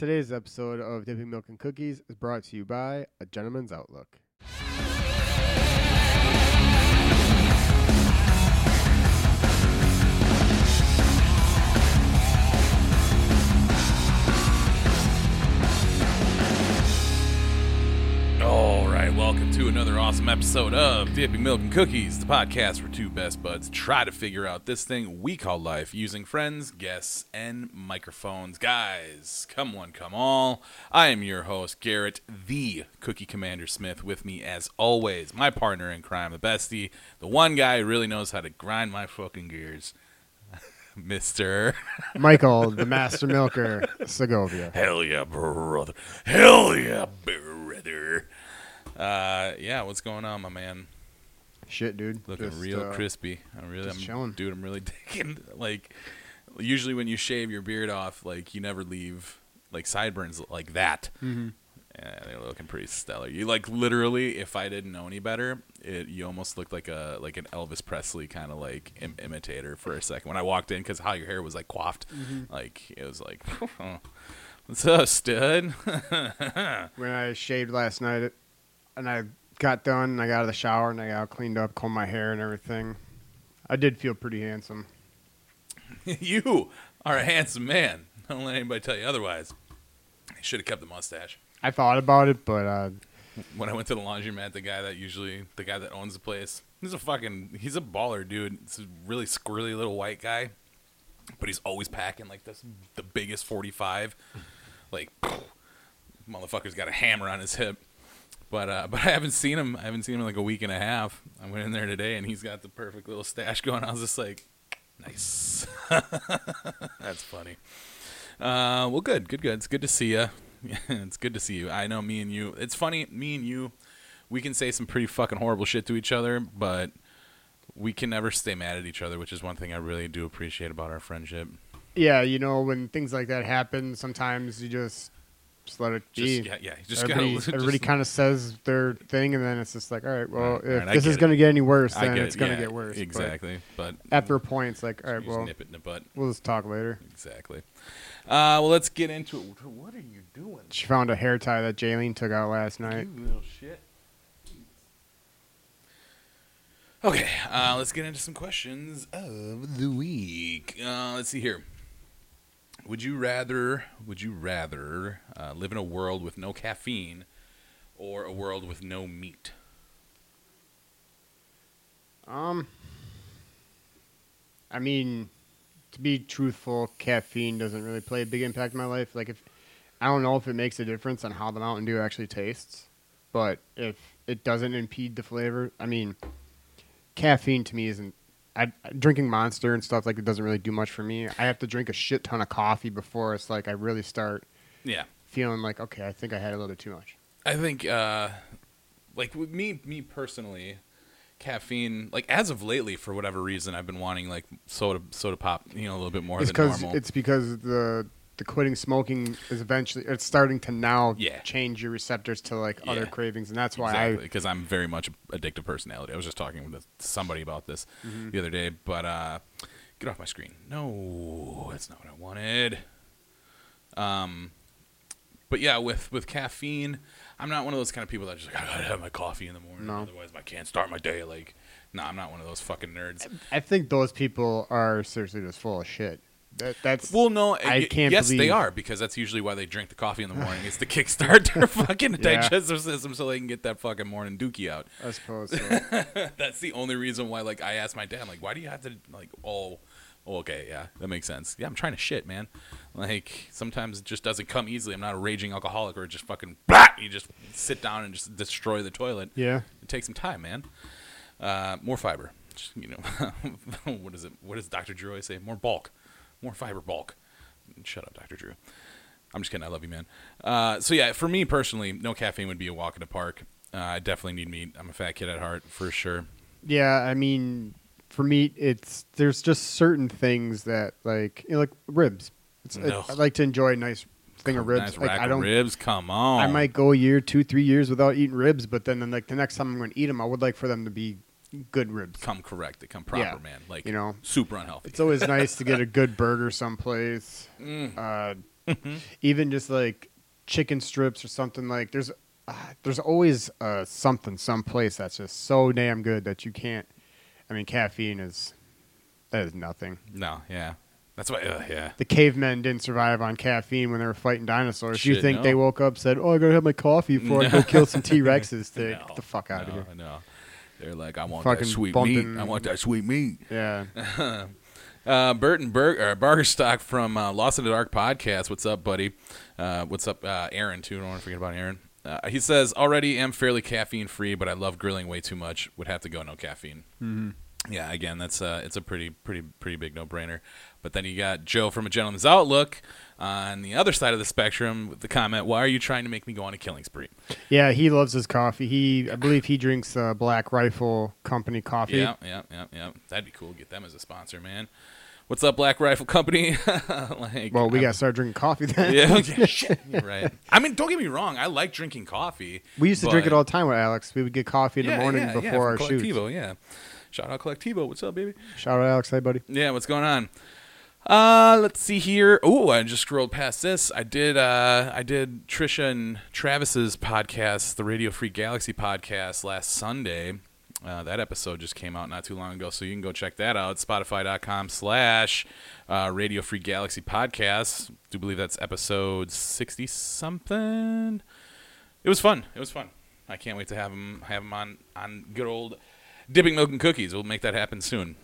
Today's episode of Dipping Milk and Cookies is brought to you by A Gentleman's Outlook. To another awesome episode of Dipping Milk and Cookies, the podcast where two best buds try to figure out this thing we call life using friends, guests, and microphones. Guys, come one, come all. I am your host, Garrett, the Cookie Commander Smith. With me, as always, my partner in crime, the bestie, the one guy who really knows how to grind my fucking gears, Mister. Michael, the Master Milker, Segovia. Hell yeah, brother. Hell yeah, brother. Uh, yeah, what's going on, my man? Shit, dude. Looking Just, real uh, crispy. I'm really, I'm, chilling. dude. I'm really digging. Like, usually when you shave your beard off, like you never leave like sideburns like that. mhm. Yeah, they're looking pretty stellar. You like literally, if I didn't know any better, it you almost looked like a like an Elvis Presley kind of like Im- imitator for a second when I walked in because how your hair was like coiffed, Mm-hmm. like it was like, what's up, stud? When I shaved last night it, and I got done, and I got out of the shower, and I got cleaned up, combed my hair and everything, I did feel pretty handsome. you are a handsome man. Don't let anybody tell you otherwise. I should have kept the mustache. I thought about it, but uh, When I went to the laundromat, the guy that usually, the guy that owns the place, he's a fucking, he's a baller, dude. It's a really squirrely little white guy, but he's always packing like this, the biggest 45. Like, motherfucker's got a hammer on his hip. But uh, but I haven't seen him. I haven't seen him in like a week and a half. I went in there today and he's got the perfect little stash going. I was just like, nice. That's funny. Uh, well, good, good, good. It's good to see you. it's good to see you. I know me and you. It's funny, me and you. We can say some pretty fucking horrible shit to each other, but we can never stay mad at each other, which is one thing I really do appreciate about our friendship. yeah, you know, when things like that happen, sometimes you just just let it be. Just yeah, yeah. Just everybody gotta, everybody kind of says their thing, and then it's just like, all right, well, Right, if right, this is going to get any worse, then get it's going to yeah, get worse. Exactly, but after a point, it's like, all right, well, nip it in the butt. we'll just talk later. Exactly. Uh, well, let's get into it. What are you doing? She found a hair tie that Jaylene took out last night. You little shit. Okay, uh, let's get into some questions of the week. Uh, let's see here. Would you rather? Would you rather uh, live in a world with no caffeine, or a world with no meat? Um, I mean, to be truthful, caffeine doesn't really play a big impact in my life. Like, if I don't know if it makes a difference on how the Mountain Dew actually tastes, but if it doesn't impede the flavor, I mean, caffeine to me isn't. I, drinking Monster and stuff like it doesn't really do much for me. I have to drink a shit ton of coffee before it's like I really start Yeah, feeling like okay, I think I had a little bit too much. I think, uh, like with me, me personally, caffeine. Like as of lately, for whatever reason, I've been wanting like soda, soda pop. You know, a little bit more It's than because normal. it's because the the quitting smoking is eventually it's starting to now Yeah. change your receptors to like other cravings, and that's why exactly because I'm very much addictive personality. I was just talking with somebody about this Mm-hmm. the other day, but uh, get off my screen. No, that's not what I wanted. Um, but yeah, with with caffeine, I'm not one of those kind of people that just like I gotta have my coffee in the morning, No. otherwise I can't start my day. Like, no, I'm not one of those fucking nerds. I think those people are seriously just full of shit. That that's Well, no, I can't Yes, they are because that's usually why they drink the coffee in the morning. It's to kickstart their fucking Yeah. digestive system so they can get that fucking morning dookie out. I suppose. So. That's the only reason why, like, I asked my dad, like, why do you have to, like, oh, oh, okay, yeah, that makes sense. Yeah, I'm trying to shit, man. Like, sometimes it just doesn't come easily. I'm not a raging alcoholic or just fucking, blah, you just sit down and just destroy the toilet. yeah, It takes some time, man. Uh, more fiber. Just, you know, what is it? What does Dr. Drew always say? More bulk. More fiber bulk. Shut up, Dr. Drew. I'm just kidding. I love you, man. Uh, so yeah, for me personally, no caffeine would be a walk in the park. Uh, I definitely need meat. I'm a fat kid at heart, for sure. yeah. I mean, for me, it's there's just certain things that like you know, like ribs. No. I like to enjoy a nice thing of ribs. Nice like rack I don't. ribs. Come on. I might go a year, two, three years without eating ribs, but then, then like the next time I'm going to eat them, I would like for them to be good ribs. come correct. They come proper, Yeah. man. Like You know, super unhealthy. it's always nice to get a good burger someplace. Mm. Uh, even just like chicken strips or something like there's uh, there's always uh, something someplace that's just so damn good that you can't. I mean, caffeine is that is nothing. No, yeah. That's why, uh, yeah. The cavemen didn't survive on caffeine when they were fighting dinosaurs. you think no. they woke up said, "Oh, I gotta have my coffee before I go kill some T Rexes to No, get the fuck out no, of here." No, they're like, I want Fucking that sweet bumping- meat. I want that sweet meat. Yeah, Uh, Burton Berg, or Bargerstock from uh, Lost in the Dark podcast. What's up, buddy? Uh, what's up, uh, Aaron? Too. Don't want to forget about Aaron. Uh, he says already am fairly caffeine free, but I love grilling way too much. Would have to go no caffeine. Mm-hmm. Yeah, again, that's uh, it's a pretty pretty pretty big no brainer. But then you got Joe from a Gentleman's Outlook on the other side of the spectrum with the comment, "Why are you trying to make me go on a killing spree?" yeah. He loves his coffee. He, I believe, he drinks uh, Black Rifle Company coffee. Yeah, yeah, yeah, yeah. That'd be cool. Get them as a sponsor, man. What's up, Black Rifle Company? like, Well, we gotta start drinking coffee then. Yeah, yeah, shit. Right. I mean, don't get me wrong. I like drinking coffee. We used to drink it all the time with Alex. We would get coffee in yeah, the morning yeah, yeah, before our from shoots. Colectivo, yeah. Shout out Colectivo. What's up, baby? Shout out Alex, hey buddy. Yeah, what's going on? Uh, let's see here. Oh, I just scrolled past this. I did. Uh, I did Trisha and Travis's podcast, the Radio Free Galaxy podcast, last Sunday. Uh, that episode just came out not too long ago, so you can go check that out. Spotify.com slash uh, Radio Free Galaxy podcast. do believe that's episode sixty something. It was fun. It was fun. I can't wait to have him have him on on good old dipping milk and cookies. We'll make that happen soon.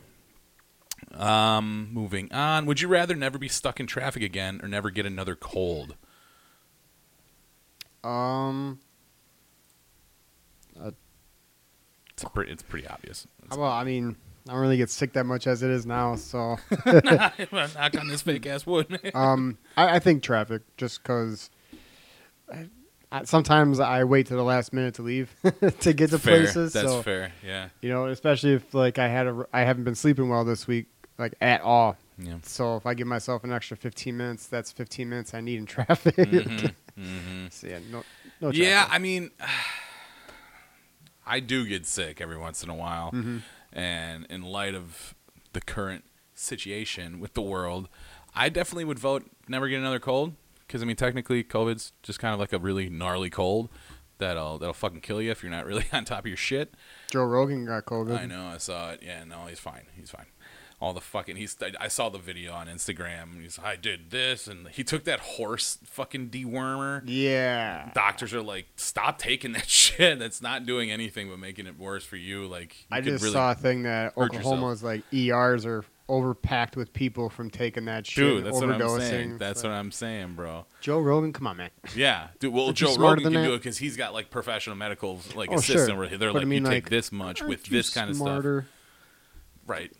Um, moving on. Would you rather never be stuck in traffic again or never get another cold? Um, It's pretty. It's pretty obvious. well, I mean, I don't really get sick that much as it is now, so Knock on this fake ass wood. um, I, I think traffic, just because. Sometimes I wait to the last minute to leave to get to fair. places. That's so fair. Yeah. you know, especially if like I had a, I haven't been sleeping well this week, like at all. Yeah. So if I give myself an extra 15 minutes, that's 15 minutes I need in traffic. Mm-hmm. so yeah, no, no. Yeah. I mean, I do get sick every once in a while, Mm-hmm. and in light of the current situation with the world, I definitely would vote never get another cold. Because I mean, technically, COVID's just kind of like a really gnarly cold that'll that'll fucking kill you if you're not really on top of your shit. Joe Rogan got COVID. I know, I saw it. Yeah, no, he's fine. He's fine. All the fucking he's. I saw the video on Instagram. He's I did this, and he took that horse fucking dewormer Yeah. doctors are like, stop taking that shit. That's not doing anything but making it worse for you. Like, you I just really, saw a thing that Oklahoma's like ERs are overpacked with people from taking that shit. dude. That's what I'm saying. That's It's what I'm saying, bro. Joe Rogan, come on, man. Yeah, dude. Well, Joe Rogan can do it because he's got like professional medical like Oh, assistant sure. where they're But I like, mean, you like, take this much with this kind of stuff, right?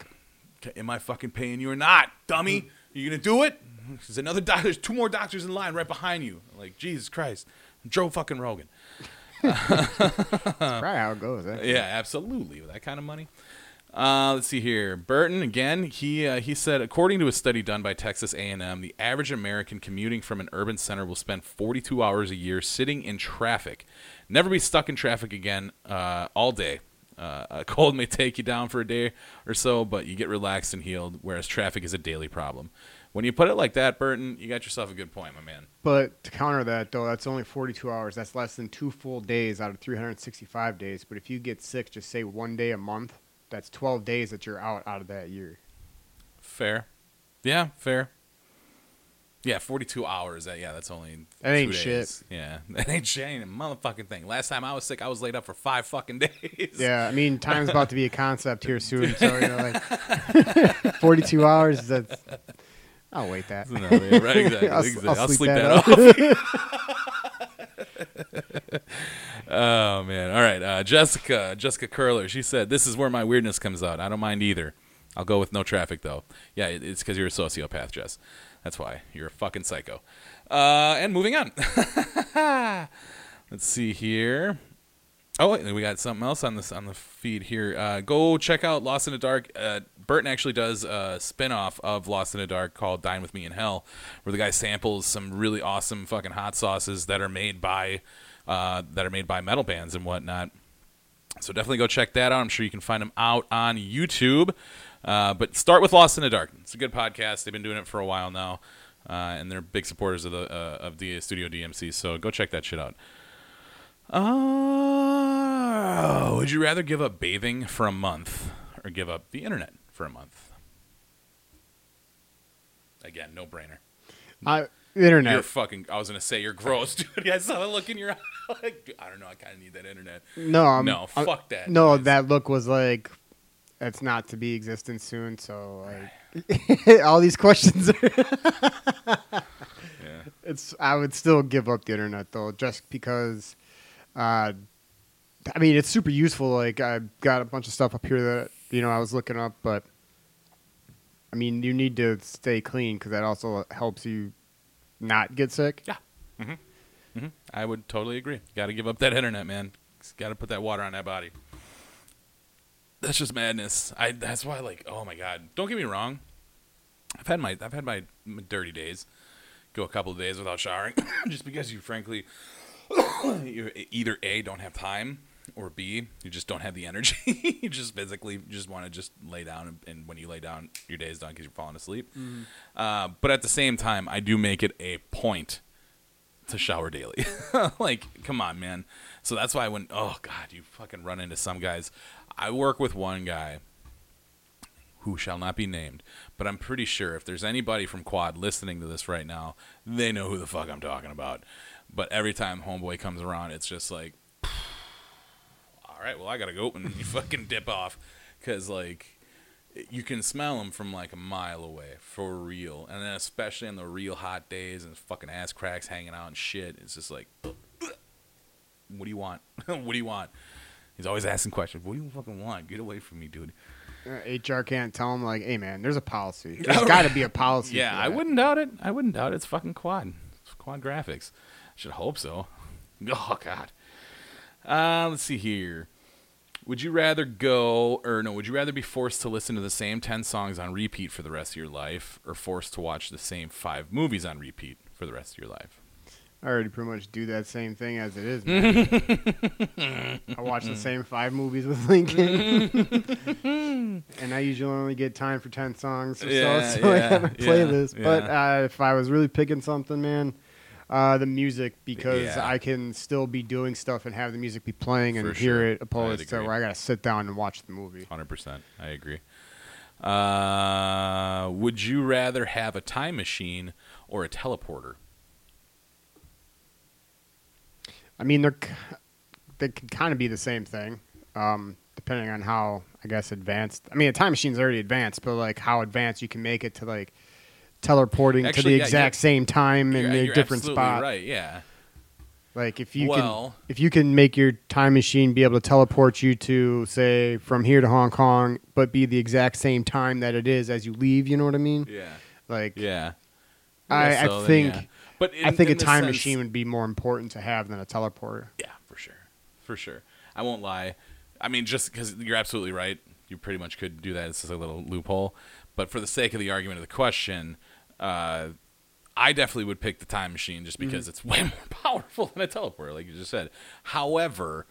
Am I fucking paying you or not, dummy? You gonna do it? There's another doctor. There's two more doctors in line right behind you. Like Jesus Christ, Joe fucking Rogan. That's probably how it goes. Eh? Yeah, absolutely. With that kind of money. Uh, let's see here. Burton again. He uh, he said, according to a study done by Texas A&M, the average American commuting from an urban center will spend 42 hours a year sitting in traffic. Never be stuck in traffic again uh, all day. Uh, a cold may take you down for a day or so, but you get relaxed and healed. Whereas traffic is a daily problem. When you put it like that, Burton, you got yourself a good point, my man. But to counter that, though, that's only 42 hours. That's less than two full days out of 365 days. But if you get sick, just say one day a month, that's 12 days that you're out out of that year. Fair. Yeah, fair. Yeah, 42 hours. That yeah, that's only That ain't two shit. Yeah, that ain't shit. Ain't a motherfucking thing. Last time I was sick, I was laid up for five fucking days. Yeah, I mean, time's about to be a concept here soon. So, you know, like 42 hours, that's. I'll wait that. No, yeah, right, exactly. I'll- exactly. I'll I'll, sleep sleep that that, off. oh man! All right, uh, Jessica, Jessica Curler. She said, "This is where my weirdness comes out. I don't mind either. I'll go with no traffic though. Yeah, it- it's because you're a sociopath, Jess. That's why you're a fucking psycho." Uh, and moving on. Let's see here. Oh, wait, we got something else on this on the feed here. Uh, go check out Lost in the Dark. Uh, Burton actually does a spin-off of Lost in the Dark called Dine with Me in Hell, where the guy samples some really awesome fucking hot sauces that are made by uh, that are made by metal bands and whatnot. So definitely go check that out. I'm sure you can find them out on YouTube. Uh, but start with Lost in the Dark. It's a good podcast. They've been doing it for a while now. uh, and they're big supporters of the uh, of the Studio DMC. So go check that shit out. Uh, would you rather give up bathing for a month or give up the internet for a month? Again, no brainer. I, internet. You're fucking. I was gonna say you're gross, dude. I saw the look in your eye. Like, I don't know. I kind of need that internet. no, I'm, no, I'm- fuck that. No, noise. that look was like, it's not to be existent soon. So like, all these questions. Are Yeah. it's. I would still give up the internet though, just because. Uh, I mean, it's super useful. Like I got a bunch of stuff up here that you know I was looking up, but I mean, you need to stay clean because that also helps you not get sick. hmm I would totally agree. Got to give up that internet, man. Got to put that water on that body. That's just madness. I. That's why, like, oh my god. Don't get me wrong. I've had my I've had my dirty days. Go a couple of days without showering, just because you frankly, you either a don't have time or b you just don't have the energy. you just physically just want to just lay down, and, and when you lay down, your day is done because you're falling asleep. Uh, but at the same time, I do make it a point to shower daily. like, come on, man. So that's why when oh god, you fucking run into some guys. I work with one guy who shall not be named, but I'm pretty sure if there's anybody from Quad listening to this right now, they know who the fuck I'm talking about. But every time homeboy comes around, it's just like, all right, well I gotta go, and you fucking dip off, because like you can smell them from like a mile away for real, and then especially on the real hot days and fucking ass cracks hanging out and shit, it's just like, what do you want? what do you want? He's always asking questions. What do you fucking want? Get away from me, dude. Uh, HR can't tell him like, "Hey, man, there's a policy. There's got to be a policy." Yeah, I wouldn't doubt it. I wouldn't doubt it. It's fucking quad. It's quad graphics. I should hope so. Oh god. Uh, let's see here. Would you rather go or no? Would you rather be forced to listen to the same ten songs on repeat for the rest of your life, or forced to watch the same five movies on repeat for the rest of your life? I already pretty much do that same thing as it is. I watch the same five movies with Lincoln, and I usually only get time for ten songs or Yeah, so, so I have a yeah, playlist. But uh, if I was really picking something, man, uh, the music because Yeah. I can still be doing stuff and have the music be playing and For hear sure. it, opposed to where I gotta sit down and watch the movie. Hundred percent. I agree. Uh, would you rather have a time machine or a teleporter? I mean, they're they can kind of be the same thing, um, depending on how I guess advanced. I mean, a time machine's already advanced, but like how advanced you can make it to like teleporting to the yeah, exact same time in a different spot. Right? Yeah. Like if you Well- can, if you can make your time machine be able to teleport you to say from here to Hong Kong, but be the exact same time that it is as you leave. You know what I mean? Yeah. Like Yeah. I, I so, then, think yeah. But I think a time sense- machine would be more important to have than a teleporter. Yeah, for sure, for sure. I won't lie. I mean, just because you're absolutely right, you pretty much could do that. It's just a little loophole. But for the sake of the argument of the question, uh, I definitely would pick the time machine just Mm-hmm. because it's way more powerful than a teleporter, like you just said. However,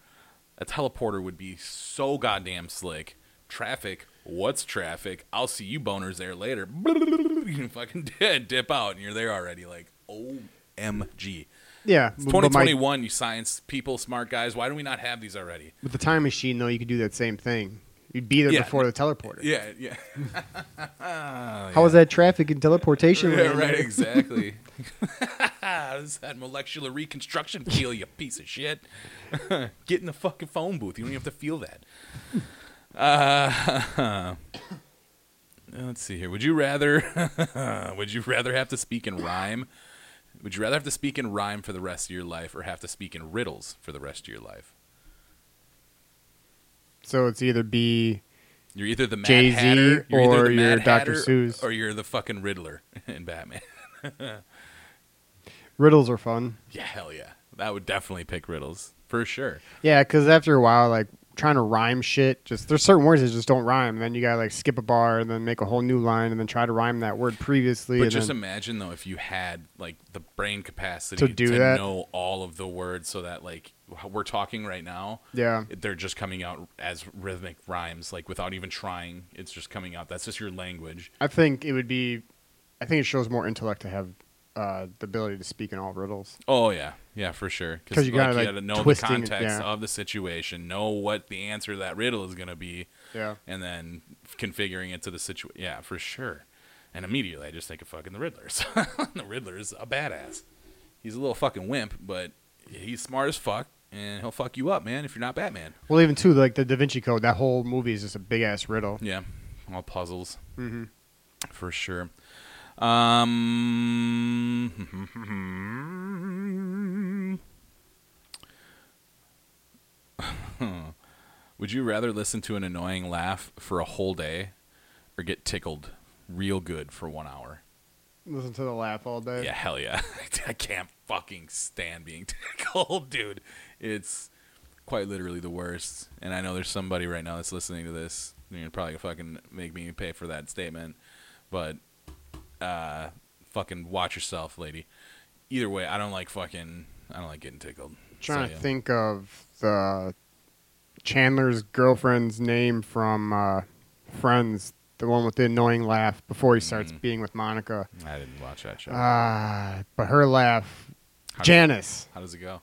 a teleporter would be so goddamn slick. Traffic, what's traffic? I'll see you boners there later. You fucking dip out and you're there already. Like, OMG. Yeah, It's but my- 2021, you science people, smart guys. Why do we not have these already? With the time machine, though, you could do that same thing. You'd be there Yeah. before the teleporter. Yeah, yeah. How was that traffic and teleportation? Yeah, land right, exactly. How does that molecular reconstruction feel, you piece of shit? Get in the fucking phone booth. You don't even have to feel that. Uh, let's see here. Would you rather? would you rather have to speak in rhyme? Would you rather have to speak in rhyme for the rest of your life, or have to speak in riddles for the rest of your life? So it's either be You're either the Mad Jay-Z Hatter, you're or you're Dr. Seuss. or you're the fucking Riddler in Batman. riddles are fun. Yeah, hell yeah. That would definitely pick riddles for sure. Yeah, because after a while, like trying to rhyme shit, just there's certain words that just don't rhyme. then you gotta like skip a bar and then make a whole new line and then try to rhyme that word previously. But just then, imagine though if you had like the brain capacity To do that? know all of the words, so that like we're talking right now, yeah, they're just coming out as rhythmic rhymes, like without even trying. It's just coming out. That's just your language. I think it would be. I think it shows more intellect to have uh, the ability to speak in all riddles. Oh yeah, yeah, for sure. 'Cause you gotta, like, know the twisting context yeah. of the situation, know what the answer to that riddle is gonna be, Yeah. and then configuring it to the situation. Yeah, for sure. And immediately, I just think of fucking the Riddler's. the Riddler's a badass. He's a little fucking wimp, but he's smart as fuck, and he'll fuck you up, man, if you're not Batman. Well, even too, like the Da Vinci Code, that whole movie is just a big ass riddle. Yeah, all puzzles. Mm-hmm. for sure. Um, would you rather listen to an annoying laugh for a whole day, or get tickled real good for one hour? Listen to the laugh all day. Yeah, hell yeah. I can't fucking stand being tickled, dude. It's quite literally the worst. And I know there's somebody right now that's listening to this. and You're probably gonna fucking make me pay for that statement. But uh fucking watch yourself, lady. Either way, I don't like fucking I don't like getting tickled. trying So, to think of the Chandler's girlfriend's name from uh, Friends, the one with the annoying laugh before he starts Mm. being with Monica. I didn't watch that show. Ah, but her laugh, How does- Janice. How does it go?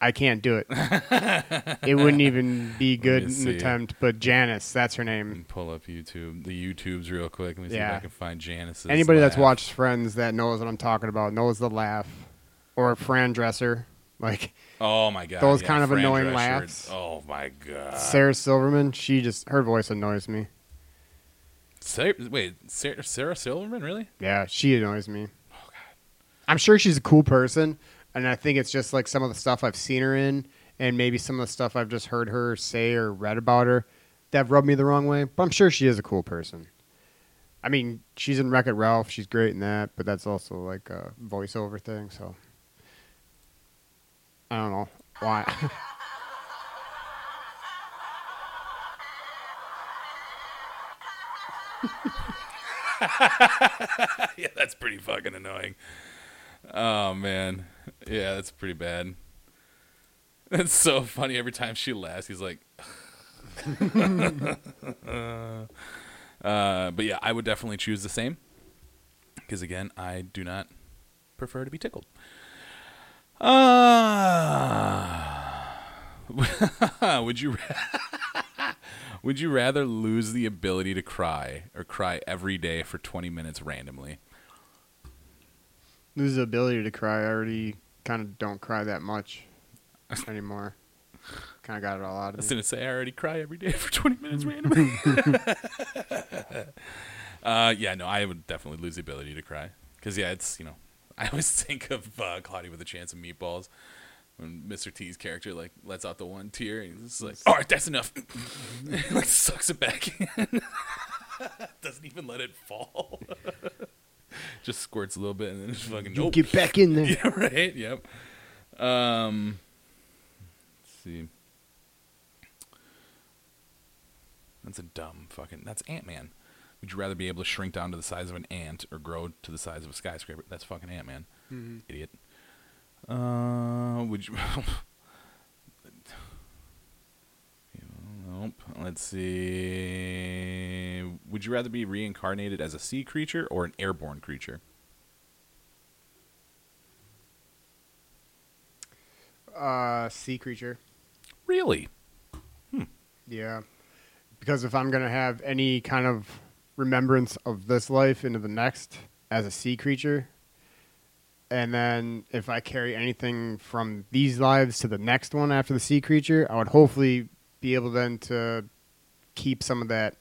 I can't do it. it wouldn't even be good see. attempt. But Janice, that's her name. pull up YouTube, the YouTubes real quick. Let me see if I can find Janice. Anybody that's watched Friends that knows what I'm talking about knows the laugh, or Fran Drescher, like Oh my god. Those yeah, kind of Fran annoying Drescher. laughs. Oh my god. Sarah Silverman. She just her voice annoys me. Sarah, wait, Sarah, Sarah Silverman, really? Yeah, she annoys me. Oh god. I'm sure she's a cool person, and I think it's just like some of the stuff I've seen her in, and maybe some of the stuff I've just heard her say or read about her that rubbed me the wrong way. But I'm sure she is a cool person. I mean, she's in Wreck It Ralph. She's great in that, but that's also like a voiceover thing. So I don't know why. yeah, that's pretty fucking annoying. Oh man, yeah, that's pretty bad. That's so funny. Every time she laughs, he's like, uh, but yeah, I would definitely choose the same because again, I do not prefer to be tickled. Uh, would you would you rather lose the ability to cry or cry every day for 20 minutes randomly? Lose the ability to cry. I already kind of don't cry that much anymore. kind of got it all out of me. I was me. gonna say I already cry every day for 20 minutes randomly. uh, yeah, no, I would definitely lose the ability to cry because yeah, it's you know I always think of uh, Cloudy with a Chance of Meatballs when Mr. T's character like lets out the one tear and he's just like, all right, that's enough, like sucks it back in, doesn't even let it fall, just squirts a little bit and then just fucking You nope. get back in there. Yeah, right. Yep. Um, let's see. That's a dumb fucking. That's Ant Man. Would you rather be able to shrink down to the size of an ant or grow to the size of a skyscraper? That's fucking Ant Man. Mhm. Idiot. Uh, would you? nope. Let's see. Would you rather be reincarnated as a sea creature or an airborne creature? Uh, sea creature. Really? Yeah. Because if I'm going to have any kind of remembrance of this life into the next as a sea creature, and then if I carry anything from these lives to the next one after the sea creature, I would hopefully be able then to keep some of that,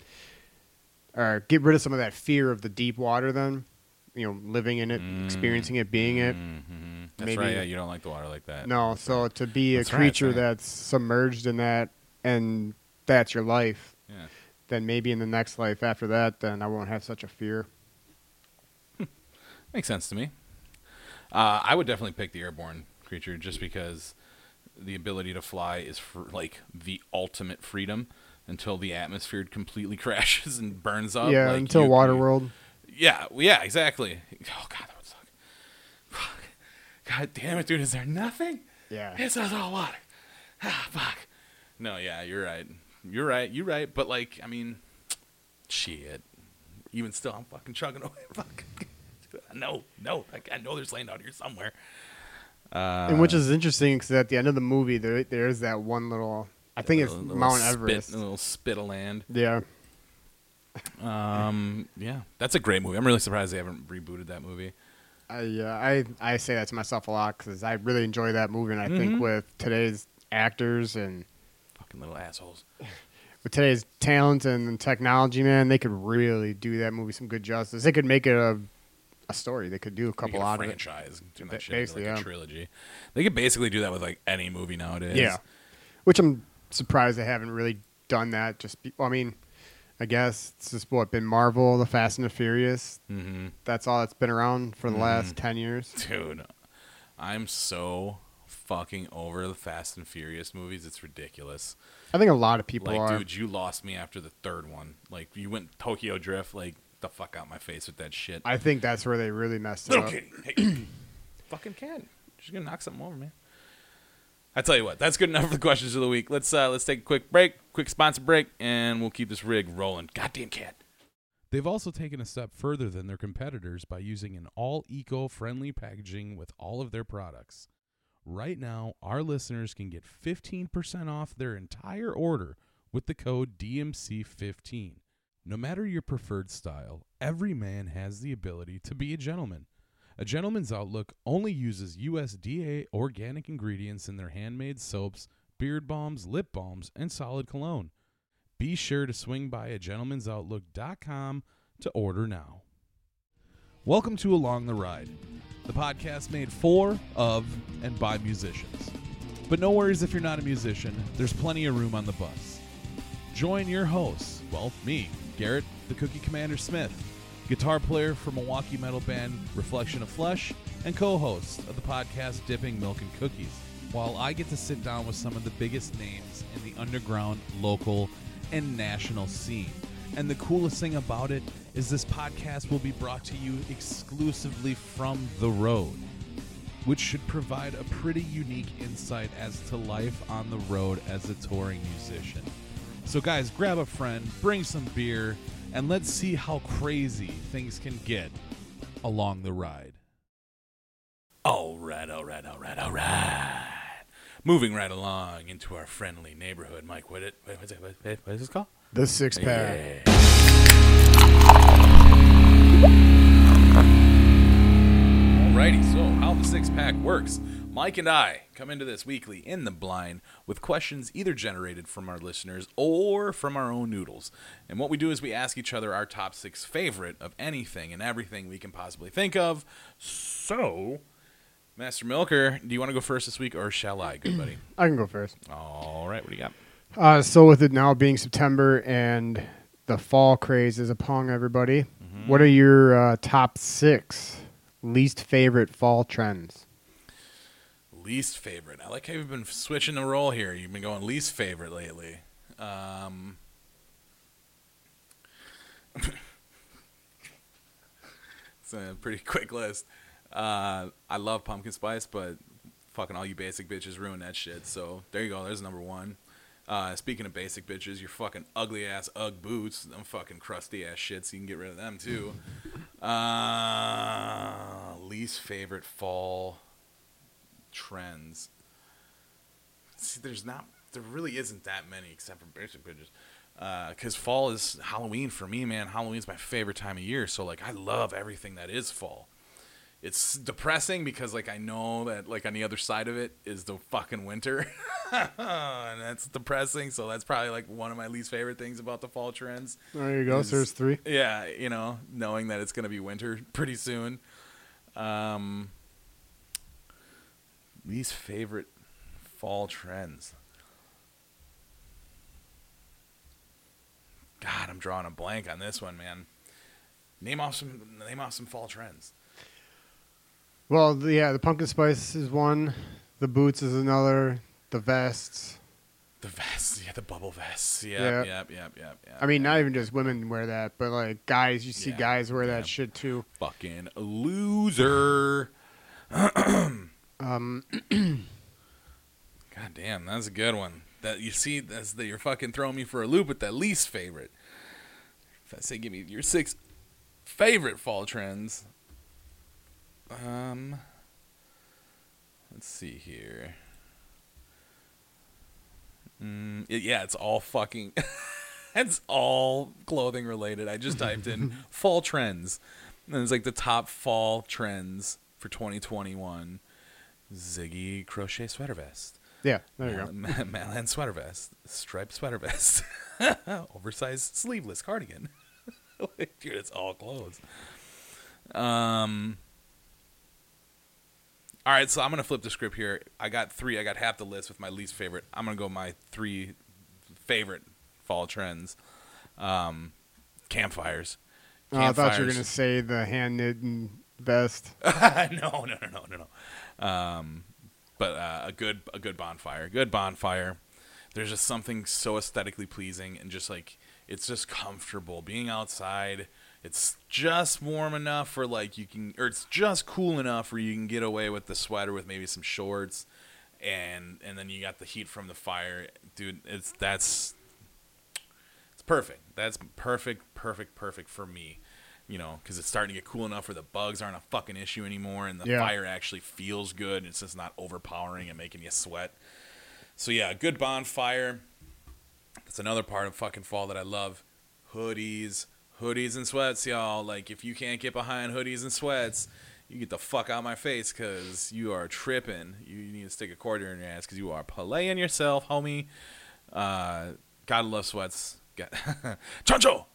or get rid of some of that fear of the deep water then. You know, living in it, Mm. experiencing it, being it. Mm-hmm. That's Maybe- right. Yeah, you don't like the water like that. No, so to be a That's right, creature right. that's submerged in that and that's your life, Yeah. Then maybe in the next life after that, then I won't have such a fear. Makes sense to me. Uh, I would definitely pick the airborne creature just because the ability to fly is for, like the ultimate freedom until the atmosphere completely crashes and burns up. yeah, Like, until you- Waterworld. Yeah, yeah, exactly. Oh god, that would suck. Fuck. God damn it, dude. Is there nothing? Yeah. It's just all water. Ah, fuck. No, yeah, you're right. You're right. You're right. But like, I mean, shit. Even still, I'm fucking chugging away. Fuck. no, no. I, I know there's land out here somewhere. Uh, and which is interesting because at the end of the movie, there there's that one little. I think it's little Mount spit- Everest. a little spit of land. Yeah, Um, yeah, that's a great movie. I'm really surprised they haven't rebooted that movie. I uh, I I say that to myself a lot because I really enjoy that movie, and I think Mhm. with today's actors and Fucking little assholes. with today's talent and technology, man, they could really do that movie some good justice. They could make it a a story. They could do a couple a out of franchise. Turn Ba- that shit into basically, like a trilogy. They could basically do that with like any movie nowadays. Yeah, which I'm surprised they haven't really done that. Just be, I mean, I guess it's just what been Marvel, the Fast and the Furious. Mm-hmm. That's all that's been around for the Mhm. last ten years. Dude, I'm so fucking over the Fast and Furious movies. It's ridiculous. I think a lot of people like, are. dude, you lost me after the third one. Like, you went Tokyo Drift. Like, the fuck out my face with that shit. I think that's where they really messed it Little up. kitty, hey, fucking cat. She's gonna knock something over, man. I tell you what, that's good enough for the questions of the week. Let's uh, let's take a quick break, quick sponsor break, and we'll keep this rig rolling. Goddamn cat. They've also taken a step further than their competitors by using an all eco friendly packaging with all of their products. Right now, our listeners can get 15% off their entire order with the code DMC15. No matter your preferred style, every man has the ability to be a gentleman. A Gentleman's Outlook only uses USDA organic ingredients in their handmade soaps, beard balms, lip balms, and solid cologne. Be sure to swing by a gentlemansoutlook.com to order now. Welcome to Along the Ride, the podcast made for, of, and by musicians. But no worries if you're not a musician, there's plenty of room on the bus. Join your hosts, well, me, Garrett, the Cookie Commander Smith, guitar player for Milwaukee metal band Reflection of Flesh, and co host of the podcast Dipping Milk and Cookies, while I get to sit down with some of the biggest names in the underground, local, and national scene. And the coolest thing about it is this podcast will be brought to you exclusively from the road, which should provide a pretty unique insight as to life on the road as a touring musician. So, guys, grab a friend, bring some beer, and let's see how crazy things can get along the ride. All right, all right, all right, all right. Moving right along into our friendly neighborhood, Mike. What it? What's it what, what is this called? The six pack. Alrighty, so how the six pack works. Mike and I come into this weekly in the blind with questions either generated from our listeners or from our own noodles. And what we do is we ask each other our top six favorite of anything and everything we can possibly think of. So, Master Milker, do you want to go first this week or shall I, good buddy? I can go first. All right, what do you got? Uh, so with it now being September and the fall craze is upon everybody, Mm-hmm. what are your uh, top six least favorite fall trends? Least favorite. I like how you've been switching the role here. You've been going least favorite lately. Um, it's a pretty quick list. Uh, I love pumpkin spice, but fucking all you basic bitches ruin that shit. So there you go. There's number one. Uh, speaking of basic bitches, your fucking ugly ass UGG boots, them fucking crusty ass shit, so you can get rid of them too. Uh, least favorite fall trends. See, there's not, there really isn't that many except for basic bitches. Because fall is Halloween for me, man. Halloween's my favorite time of year. So, like, I love everything that is fall. It's depressing because, like, I know that, like, on the other side of it is the fucking winter. and that's depressing. So, that's probably, like, one of my least favorite things about the fall trends. There you go. Is- So there's three. Yeah, you know, knowing that it's going to be winter pretty soon. Um, least favorite fall trends. God, I'm drawing a blank on this one, man. Name off some name off some fall trends. Well, the, yeah, the pumpkin spice is one. The boots is another. The vests. The vests, yeah, the bubble vests. Yep, Yeah. yep, yep, yep, yep. I mean, not even just women wear that, but like guys, you see Yeah, guys wear yeah. that shit too. fucking loser. Um, God damn, that's a good one. That you see, that's that you're fucking throwing me for a loop with that least favorite. If I say give me your six favorite fall trends, Um, let's see here. Mm, it- yeah, it's all fucking. it's all clothing related. I just typed in fall trends, and it's like the top fall trends for 2021. Ziggy crochet sweater vest. Yeah, there you go. Mal- Malan sweater vest, striped sweater vest, oversized sleeveless cardigan. Dude, it's all clothes. Um. All right, so I'm gonna flip the script here. I got three. I got half the list with my least favorite. I'm gonna go my three favorite fall trends. Um, campfires. Oh, I thought you were gonna say the hand knitting vest. no, no, no, no, no, no. Um, but uh, a good a good bonfire, good bonfire. There's just something so aesthetically pleasing and just like it's just comfortable being outside. It's just warm enough for like you can, or it's just cool enough where you can get away with the sweater with maybe some shorts, and and then you got the heat from the fire, dude. It's that's it's perfect. That's perfect, perfect, perfect for me. You know, because it's starting to get cool enough where the bugs aren't a fucking issue anymore, and the Yeah. fire actually feels good. It's just not overpowering and making you sweat. So yeah, a good bonfire. That's another part of fucking fall that I love. Hoodies, hoodies and sweats, y'all. Like if you can't get behind hoodies and sweats, you get the fuck out my face because you are tripping. You, need to stick a quarter in your ass because you are playing yourself, homie. Uh, gotta love sweats. Choncho.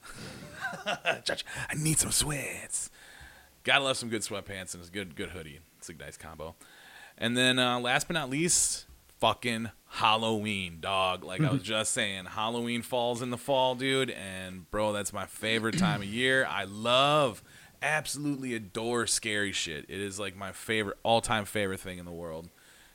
Choncho, I need some sweats. Gotta love some good sweatpants and a good good hoodie. It's a nice combo. And then uh, last but not least, fucking Halloween, dog. Like I was just saying, Halloween falls in the fall, dude. And bro, that's my favorite time of year. I love, absolutely adore scary shit. It is like my favorite, all time favorite thing in the world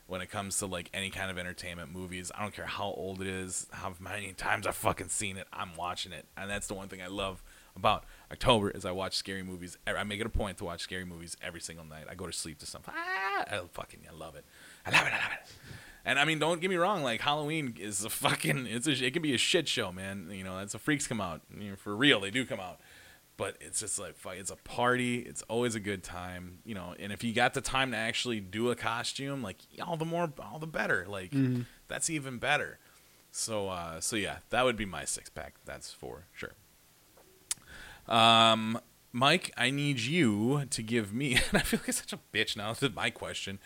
when it comes to like any kind of entertainment movies. I don't care how old it is, how many times I've fucking seen it. I'm watching it, and that's the one thing I love about October is I watch scary movies. I make it a point to watch scary movies every single night. I go to sleep to something. Ah, I fucking I love it. I love it. I love it. And I mean, don't get me wrong. Like Halloween is a fucking. It's a. It can be a shit show, man. You know, that's the freaks come out. You know, for real, they do come out. But it's just like fuck, it's a party. It's always a good time, you know. And if you got the time to actually do a costume, like all the more, all the better. Like that's even better. So, uh, so yeah, that would be my six pack. That's for sure. Um, Mike, I need you to give me. And I feel like such a bitch now. This is my question.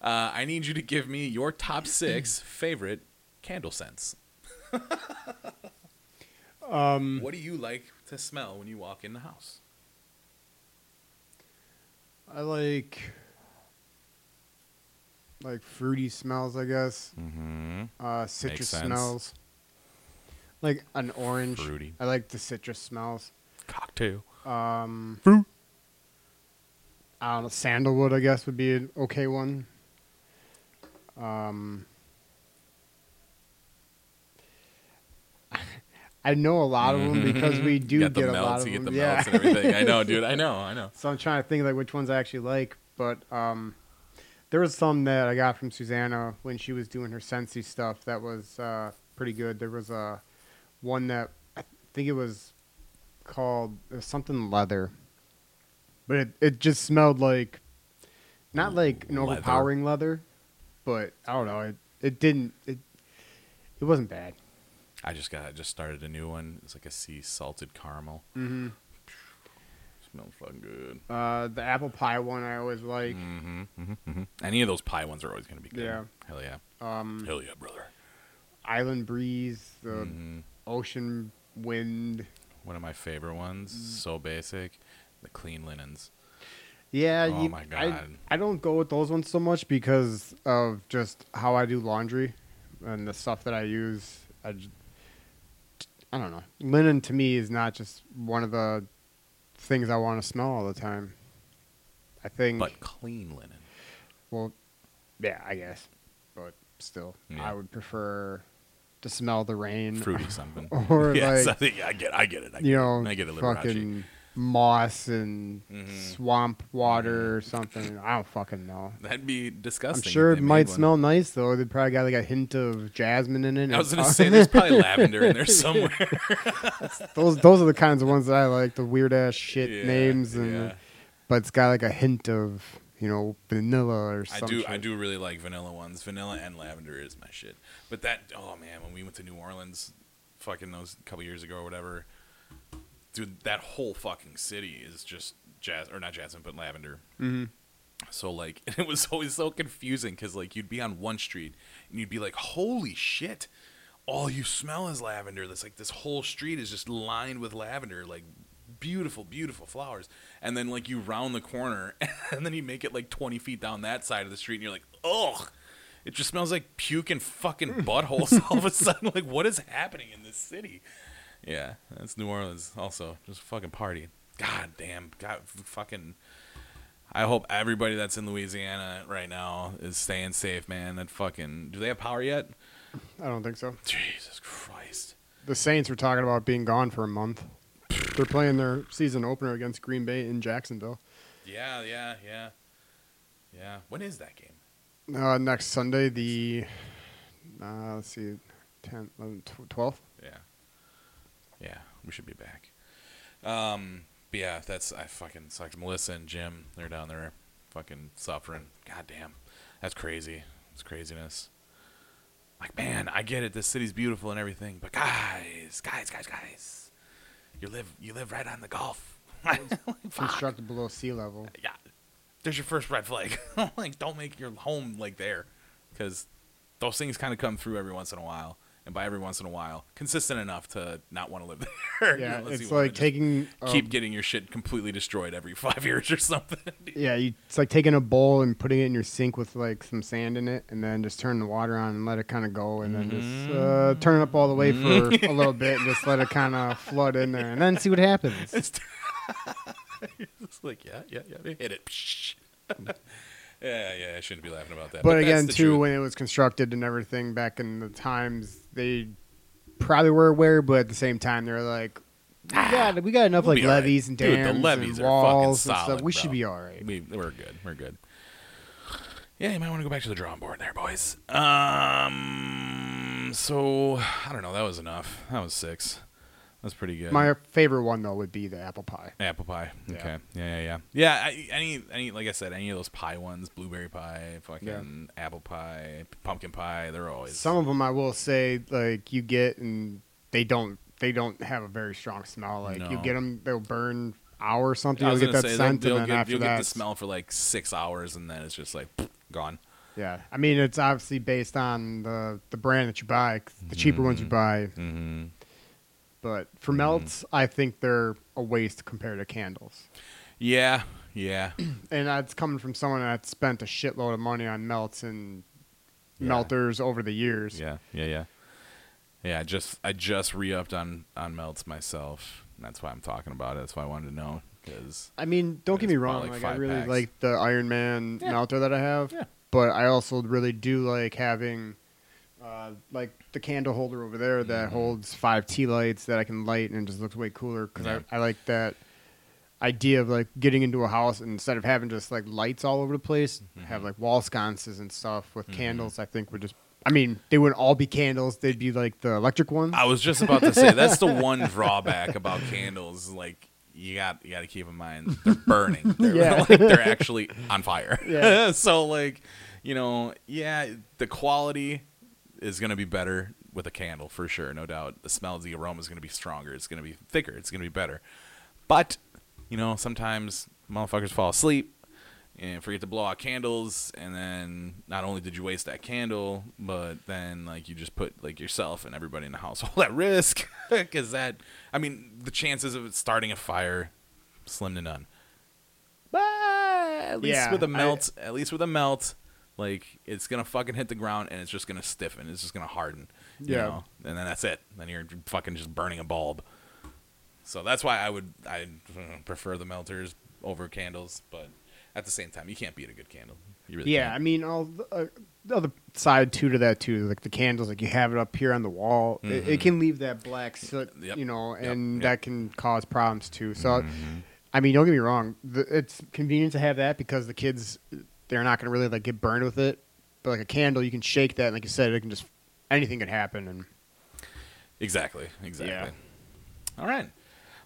Uh, I need you to give me your top six favorite candle scents. Um, What do you like to smell when you walk in the house? I like like fruity smells, I guess. Mm-hmm. Uh, citrus smells. Like an orange. Fruity. I like the citrus smells. Cocktail. Um, Fruit. I don't know. Sandalwood, I guess, would be an okay one. Um, I know a lot of them because we do get the a lot of you get them. the yeah. melts and everything. I know, dude. I know, I know. So I'm trying to think like which ones I actually like, but um, there was some that I got from Susanna when she was doing her Scentsy stuff that was uh, pretty good. There was a one that I think it was called it was something leather, but it it just smelled like not like an Leather. overpowering leather, but I don't know. It it didn't it it wasn't bad. I just got I just started a new one. It's like a sea salted caramel. Mm-hmm. Smells fucking good. Uh, the apple pie one I always like. Mm-hmm, mm-hmm, mm-hmm. Any of those pie ones are always gonna be good. Yeah. Hell yeah. Um, Hell yeah, brother. Island breeze, the Mhm. ocean wind. One of my favorite ones. Mm. So basic. The clean linens. Yeah, Oh you, my I, God. I don't go with those ones so much because of just how I do laundry and the stuff that I use. I don't know. Linen to me is not just one of the things I want to smell all the time. I think, But clean linen. well, yeah, I guess, but still, Yeah. I would prefer to smell the rain, Fruity something. or yes, like I yeah, I get I get it. I get you know, it. I get it, fucking moss and Mhm. swamp water or something. I don't fucking know. That'd be disgusting. I'm sure it might one. smell nice though. They probably got like a hint of jasmine in it. I was gonna say there's probably lavender in there somewhere. those those are the kinds of ones that I like. The weird ass shit Yeah, names, and yeah. but it's got like a hint of you know, vanilla or something. I do I do really like vanilla ones. Vanilla and lavender is my shit. But that oh man, when we went to New Orleans, fucking those couple years ago or whatever, dude, that whole fucking city is just jazz or not jasmine but lavender. hmm So like it was always so confusing because like you'd be on one street and you'd be like, holy shit, all you smell is lavender. That's like this whole street is just lined with lavender, like beautiful, beautiful flowers. And then like you round the corner and then you make it like twenty feet down that side of the street and you're like, ugh. It just smells like puke and fucking buttholes all of a sudden. Like, what is happening in this city? Yeah, that's New Orleans. Also, just fucking party. God damn. God, fucking. I hope everybody that's in Louisiana right now is staying safe, man. That fucking. Do they have power yet? I don't think so. Jesus Christ. The Saints were talking about being gone for a month. They're playing their season opener against Green Bay in Jacksonville Yeah, yeah, yeah. Yeah. When is that game? uh, next Sunday. The uh, let's see, 10th, 11th, 12th. Yeah. Yeah, we should be back. Um, but yeah, that's I fucking sucks. Melissa and Jim, they're down there fucking suffering. God damn. That's crazy. It's craziness. Like, man, I get it, this city's beautiful and everything, but guys, guys, guys, guys. You live you live right on the Gulf. Constructed below sea level. Yeah. There's your first red flag. like, don't make your home like there, because those things kind of come through every once in a while, and by every once in a while, consistent enough to not want to live there. you Yeah, know, it's like taking um, keep getting your shit completely destroyed every five years or something. Yeah, you, it's like taking a bowl and putting it in your sink with like some sand in it, and then just turn the water on and let it kind of go, and then just uh, turn it up all the way for a little bit, and just let it kind of flood in there, and then see what happens. it's, it's like yeah, yeah, yeah. Hit it. Yeah, yeah. I shouldn't be laughing about that. But, that's again, too, truth. when it was constructed and everything back in the times, they probably were aware, but at the same time, they're like, we got, we got enough We'll like all right. levees and Dude, the dams levees and are fucking walls and solid, stuff. We bro. should be all right. We we're good. We're good. Yeah, you might want to go back to the drawing board there, boys. Um, so I don't know. That was enough. That was six. That's pretty good. My favorite one though would be the apple pie. apple pie. Yeah. Okay. Yeah, yeah, yeah. Yeah. I, any, any, like I said, any of those pie ones, blueberry pie, fucking apple pie, pumpkin pie. They're always Some of them I will say like you get and they don't they don't have a very strong smell. Like you get them, they'll burn hour or something. You'll get that say, scent, and then get, after you'll that, get the smell for like six hours, and then it's just like gone. yeah. I mean, it's obviously based on the the brand that you buy. The cheaper ones you buy, Mm-hmm. But for mm-hmm. melts, I think they're a waste compared to candles. Yeah. Yeah. And that's coming from someone that spent a shitload of money on melts and Yeah. melters over the years. Yeah, yeah, yeah. Yeah, I just I just re-upped on on melts myself. That's why I'm talking about it. That's why I wanted to know because I mean, don't get me wrong. like, Like, I really packs. like the Iron Man Yeah. melter that I have. Yeah. But I also really do like having, uh, like the candle holder over there that Mhm. holds five tea lights that I can light and it just looks way cooler because Yeah. I, I like that idea of like getting into a house and instead of having just like lights all over the place, have Mhm. like wall sconces and stuff with Mhm. candles. I think would just. I mean, they wouldn't all be candles. They'd be like the electric ones. I was just about to say that's the one drawback about candles. Like you got you got to keep in mind they're burning. They're, Yeah. like, they're actually on fire. Yeah. so like you know, yeah, the quality is gonna be better with a candle for sure, no doubt. The smell, the aroma is gonna be stronger. It's gonna be thicker. It's gonna be better. But you know, sometimes motherfuckers fall asleep and forget to blow out candles and then not only did you waste that candle but then like you just put like yourself and everybody in the household at risk because that i mean the chances of it starting a fire slim to none but at least Yeah, with a melt at least with a melt like it's gonna fucking hit the ground and it's just gonna stiffen it's just gonna harden you Yeah. know? and then that's it then you're fucking just burning a bulb so that's why i would i prefer the melters over candles but at the same time, you can't beat a good candle. You really Yeah, I can't. mean, all the, uh, the other side too to that too, like the candles, like you have it up here on the wall, it, Mhm. it can leave that black soot, Yep, you know, and yep. that can cause problems too. So, Mhm. I mean, don't get me wrong, the, it's convenient to have that because the kids they're not going to really like get burned with it. But like a candle, you can shake that, and like you said, it can just anything can happen. And Exactly. Exactly. Yeah. All right.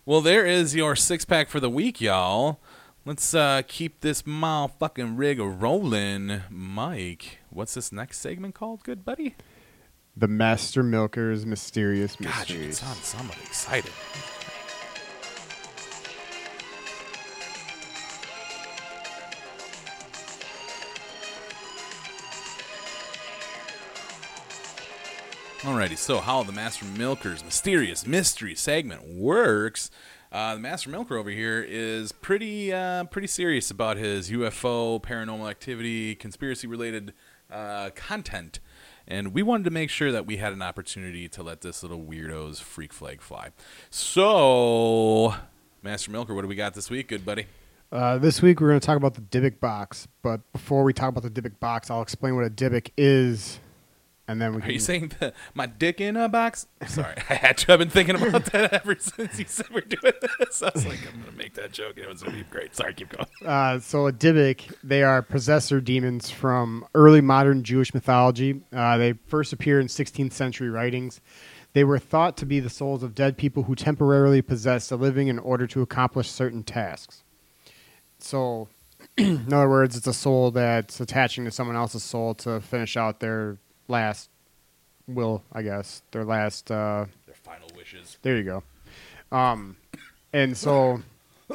Well, there is your six pack for the week, y'all. Let's uh, keep this motherfucking rig rolling. Mike, what's this next segment called, good buddy? The Master Milker's Mysterious God, you Mysteries. sound somewhat excited. Alrighty, so how the Master Milker's mysterious mystery segment works. Uh, the Master Milker over here is pretty uh, pretty serious about his UFO, paranormal activity, conspiracy related uh, content, and we wanted to make sure that we had an opportunity to let this little weirdo's freak flag fly. So, Master Milker, what do we got this week, good buddy? Uh, this week we're going to talk about the Dybbuk box, but before we talk about the Dybbuk box, I'll explain what a Dybbuk is, and then we Are can. you saying the, my dick in a box? Sorry, I had to. I've been thinking about that ever since you said we're doing this. I was like, I'm gonna make that joke. and It was gonna be great. Sorry, keep going. Uh, so a Dybbuk, they are possessor demons from early modern Jewish mythology. Uh, they first appear in 16th century writings. They were thought to be the souls of dead people who temporarily possessed the living in order to accomplish certain tasks. So, in other words, it's a soul that's attaching to someone else's soul to finish out their last will, I guess, their last. Uh, Their final wishes. there you go. Um, and so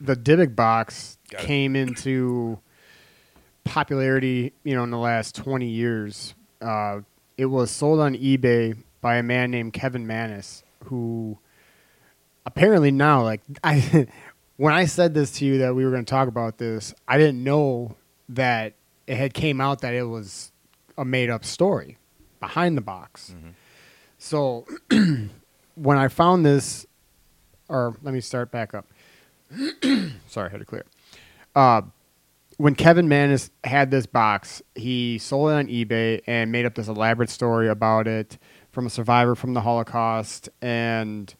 the Dybbuk box Got it. came into popularity, you know, in the last 20 years. Uh, it was sold on eBay by a man named Kevin Mannis, who apparently now, like, I, when I said this to you that we were going to talk about this, I didn't know that it had came out that it was a made up story behind the box. So when I found this, or let me start back up. Sorry, I had to clear. Uh, when Kevin Mannis had this box, he sold it on eBay and made up this elaborate story about it from a survivor from the Holocaust. And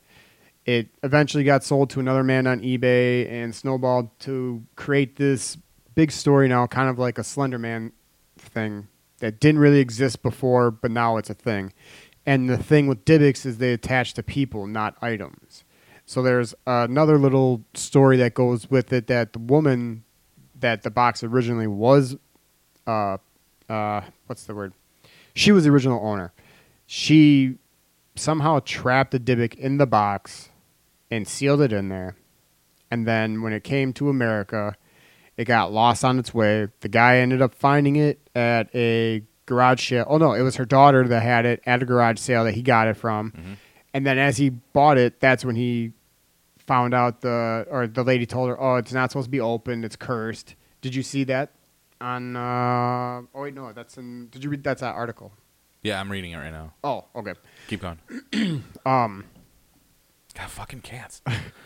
it eventually got sold to another man on eBay and snowballed to create this big story now, kind of like a Slender Man thing that didn't really exist before, but now it's a thing. And the thing with Dybbuk's is they attach to people, not items. So there's another little story that goes with it that the woman that the box originally was, uh, uh, what's the word? She was the original owner. She somehow trapped the Dybbuk in the box and sealed it in there. And then when it came to America, it got lost on its way. The guy ended up finding it at a garage sale. Oh no, it was her daughter that had it at a garage sale that he got it from. And then as he bought it, that's when he found out the or the lady told her, "Oh, it's not supposed to be open. It's cursed." Did you see that on? Uh, oh wait, no, that's in. Did you read that's that article? Yeah, I'm reading it right now. Oh, okay. Keep going. Um, God, fucking cats.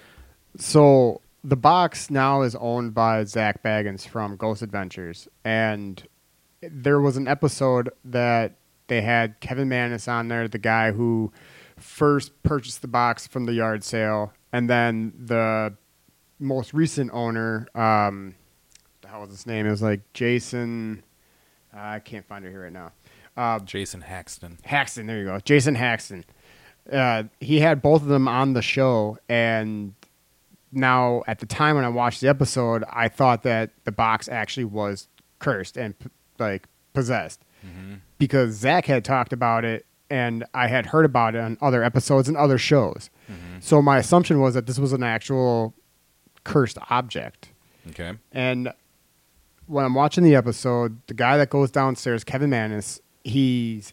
so the box now is owned by Zak Bagans from Ghost Adventures, and there was an episode that they had Kevin Mannis on there, the guy who first purchased the box from the yard sale, and then the most recent owner, um, the hell was his name? It was like Jason. I can't find it here right now. Uh, Jason Haxton. Haxton, there you go. Jason Haxton. Uh, he had both of them on the show, and now at the time when I watched the episode, I thought that the box actually was cursed and like possessed mm-hmm. because Zach had talked about it, and I had heard about it on other episodes and other shows. Mm-hmm. So my assumption was that this was an actual cursed object. Okay. And when I'm watching the episode, the guy that goes downstairs, Kevin Mannis, he's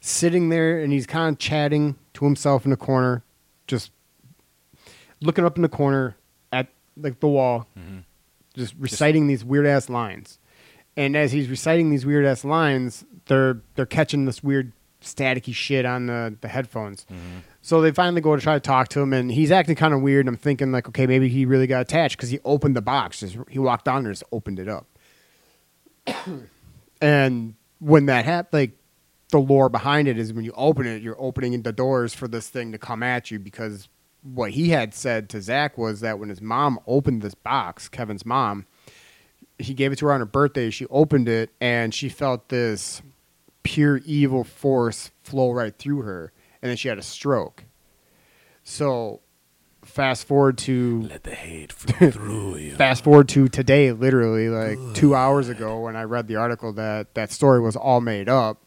sitting there and he's kind of chatting to himself in the corner, just looking up in the corner at like the wall, mm-hmm. just reciting these weird ass lines. And as he's reciting these weird ass lines, they're they're catching this weird staticky shit on the, the headphones. Mm-hmm. So they finally go to try to talk to him, and he's acting kind of weird. I'm thinking like, okay, maybe he really got attached because he opened the box. Just, he walked down there, and just opened it up. and when that happened, like the lore behind it is when you open it, you're opening the doors for this thing to come at you because what he had said to Zach was that when his mom opened this box, Kevin's mom, he gave it to her on her birthday. She opened it and she felt this pure evil force flow right through her, and then she had a stroke. So, fast forward to Let the hate flow through you. fast forward to today, literally like two hours ago, when I read the article that that story was all made up,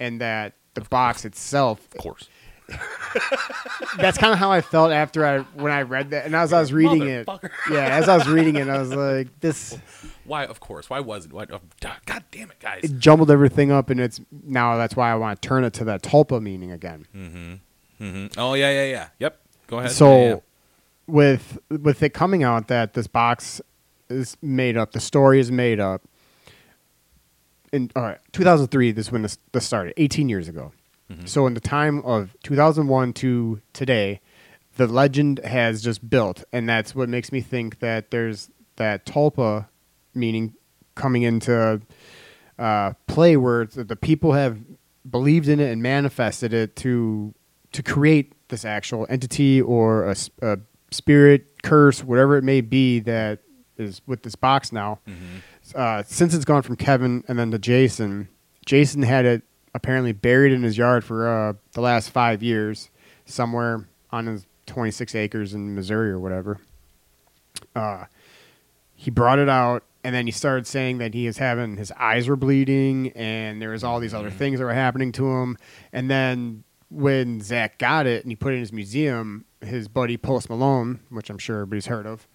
and that the box itself. Of course. That's kind of how I felt after I when I read that, and as I was reading it, yeah, as I was reading it, I was like, this Why? Of course. Why was it? Why, oh, God damn it, guys. it jumbled everything up, and it's now that's why I want to turn it to that tulpa meaning again. hmm Oh yeah, yeah, yeah. Yep. Go ahead. So, Yeah, yeah. with with it coming out that this box is made up, the story is made up. In all right, 2003, this when this, this started, 18 years ago. So, in the time of 2001 to today, the legend has just built, and that's what makes me think that there's that tulpa meaning coming into uh, play where the the people have believed in it and manifested it to to create this actual entity or a spirit curse, whatever it may be that is with this box now. Uh, since it's gone from Kevin and then to Jason, Jason had it apparently buried in his yard for uh, the last five years, somewhere on his 26 acres in Missouri or whatever. Uh, he brought it out and then he started saying that he was having his eyes were bleeding and there was all these other things that were happening to him and then when zach got it and he put it in his museum his buddy post malone which i'm sure everybody's heard of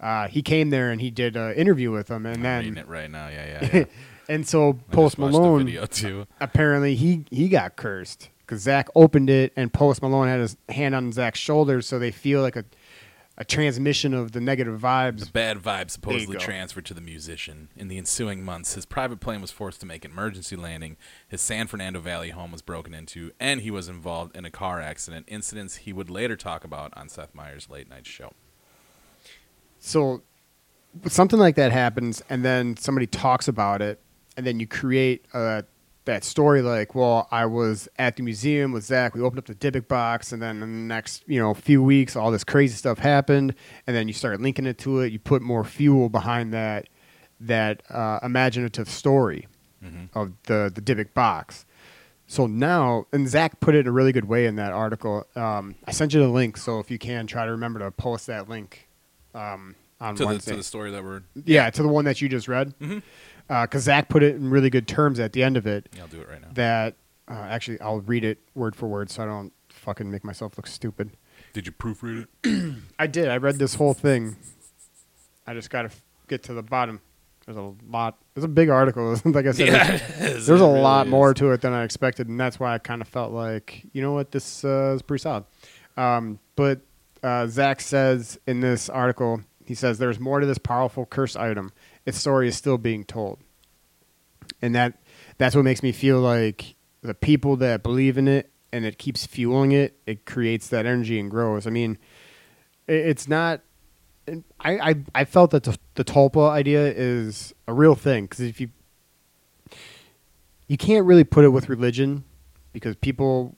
uh, he came there and he did an interview with him and I'm then reading it right now. Yeah, yeah. yeah. And so post just watched the malone video too. apparently he he got cursed because Zach opened it and Post Malone had his hand on Zach's shoulder, so they feel like a a transmission of the negative vibes. The vibes. bad vibe supposedly transferred to the musician. In the ensuing months, his private plane was forced to make an emergency landing. His San Fernando Valley home was broken into, and he was involved in a car accident. Incidents he would later talk about on Seth Meyers' late night show. So something like that happens, and then somebody talks about it, and then you create uh, that story like, well, I was at the museum with Zach. We opened up the Dybbuk box, and then in the next you know few weeks, all this crazy stuff happened, and then you start linking it to it. You put more fuel behind that that uh, imaginative story of the the Dybbuk box. So now, and Zach put it in a really good way in that article. Um, I sent you the link, so if you can, try to remember to post that link um, on To the, to the story that we're. yeah, to the one that you just read. Because Mhm. Zach put it in really good terms at the end of it. Yeah, I'll do it right now. That uh, actually, I'll read it word for word, so I don't fucking make myself look stupid. Did you proofread it? I did. I read this whole thing. I just got to f- get to the bottom. There's a lot. There's a big article. like I said, there's- it is. there's a really lot is. more to it than I expected, and that's why I kind of felt like, you know what, this uh, is pretty solid. Um, but uh, Zach says in this article, he says there's more to this powerful curse item. Its story is still being told, and that that's what makes me feel like the people that believe in it and it keeps fueling it. It creates that energy and grows. I mean, it's not. I, I I felt that the, the tulpa idea is a real thing because if you you can't really put it with religion because people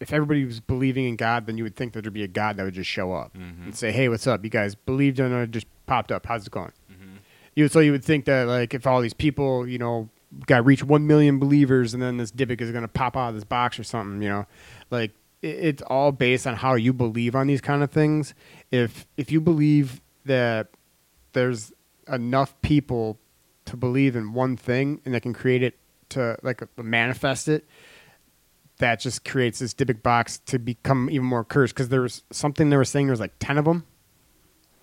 if everybody was believing in God then you would think that there'd be a God that would just show up Mhm. and say hey what's up you guys believed in it just popped up how's it going you so you would think that like if all these people you know got reach one million believers and then this Dybbuk is going to pop out of this box or something you know? Like it, it's all based on how you believe on these kind of things. If if you believe that there's enough people to believe in one thing and that can create it to like uh, manifest it that just creates this Dybbuk box to become even more cursed. Because there was something they were saying there was like 10 of them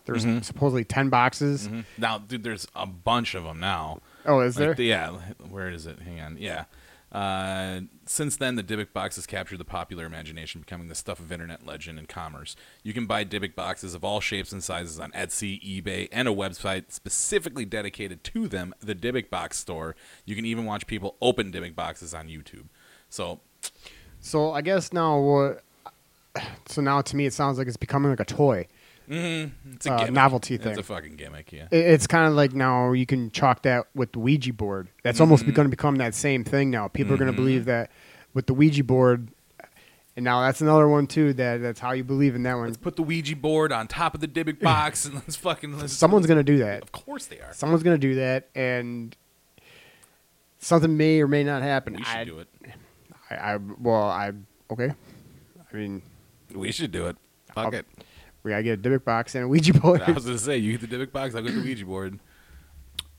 there was Mhm. supposedly 10 boxes Mhm. Now, dude, there's a bunch of them now. oh is Like there the- yeah, where is it? Hang on. Yeah. Uh, since then, the Dybbuk box has captured the popular imagination, becoming the stuff of internet legend and commerce. You can buy Dybbuk boxes of all shapes and sizes on Etsy, eBay, and a website specifically dedicated to them, the Dybbuk box store. You can even watch people open Dybbuk boxes on YouTube. So, So I guess now what? So now to me it sounds like it's becoming like a toy. Mhm, it's a Uh, gimmick. novelty It's thing. a fucking gimmick, yeah. It- It's kind of like now you can chalk that with the Ouija board. That's almost Mhm. going to become that same thing now. People are going to believe that with the Ouija board, and now that's another one too. That that's how you believe in that one. Let's put the Ouija board on top of the Dybbuk box and let's fucking. Let's, Someone's going to do that. Of course they are. Someone's going to do that, and something may or may not happen. We should I, do it. I, I well, I okay. I mean, We should do it. Fuck I'll- it. We gotta get a Dybbuk box and a Ouija board. I was gonna say you get the Dybbuk box, I'll get the Ouija board.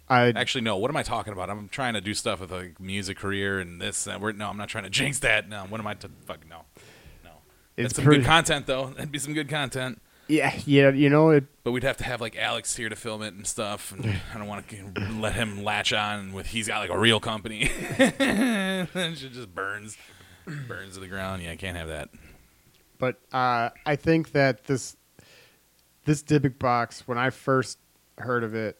I Actually, no. What am I talking about? I'm trying to do stuff with like music career and this. And we're, no, I'm not trying to jinx that. No, what am I? To, fuck no, no. It's That's some pretty- good content though. That'd be some good content. yeah yeah you know it. But we'd have to have like Alex here to film it and stuff. And I don't want to let him latch on with he's got like a real company. and it just burns, burns to the ground. Yeah, I can't have that. But uh, I think that this this Dybbuk box, when I first heard of it,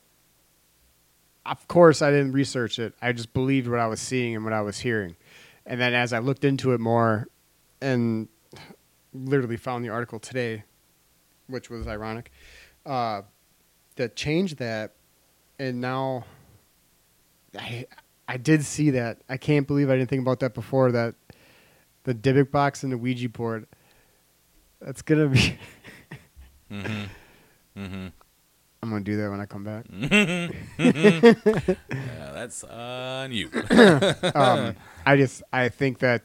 of course I didn't research it. I just believed what I was seeing and what I was hearing. And then as I looked into it more and literally found the article today, which was ironic, uh, that changed that. And now I, I did see that. I can't believe I didn't think about that before. That the Dybbuk box and the Ouija board. That's gonna be. Mm-hmm. Mm-hmm. I'm gonna do that when I come back. Yeah, that's on you. um, I just I think that